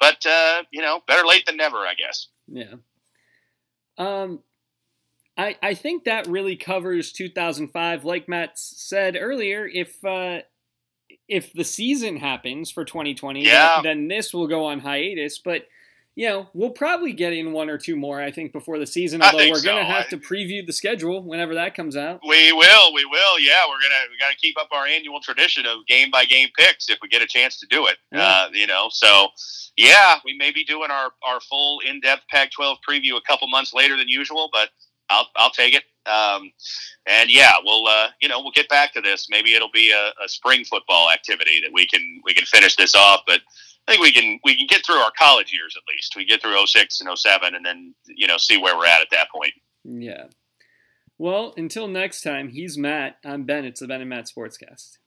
Speaker 2: But uh, you know, better late than never, I guess.
Speaker 1: Yeah. Um, I I think that really covers 2005. Like Matt said earlier, if uh, if the season happens for 2020, then-
Speaker 2: Yeah.
Speaker 1: then, this will go on hiatus. But you know, we'll probably get in one or two more. I think before the season. Although we're gonna have
Speaker 2: I-
Speaker 1: to preview the schedule whenever that comes out.
Speaker 2: We will, we will. Yeah, we're gonna we got to keep up our annual tradition of game by game picks if we get a chance to do it.
Speaker 1: Yeah.
Speaker 2: Uh, you know, so yeah, we may be doing our our full in depth Pac-12 preview a couple months later than usual, but I'll I'll take it. Um, and yeah, we'll uh, you know we'll get back to this. Maybe it'll be a, a spring football activity that we can we can finish this off, but. I think we can we can get through our college years at least. We get through 06 and 07 and then you know see where we're at at that point.
Speaker 1: Yeah. Well, until next time, he's Matt. I'm Ben. It's the Ben and Matt Sportscast.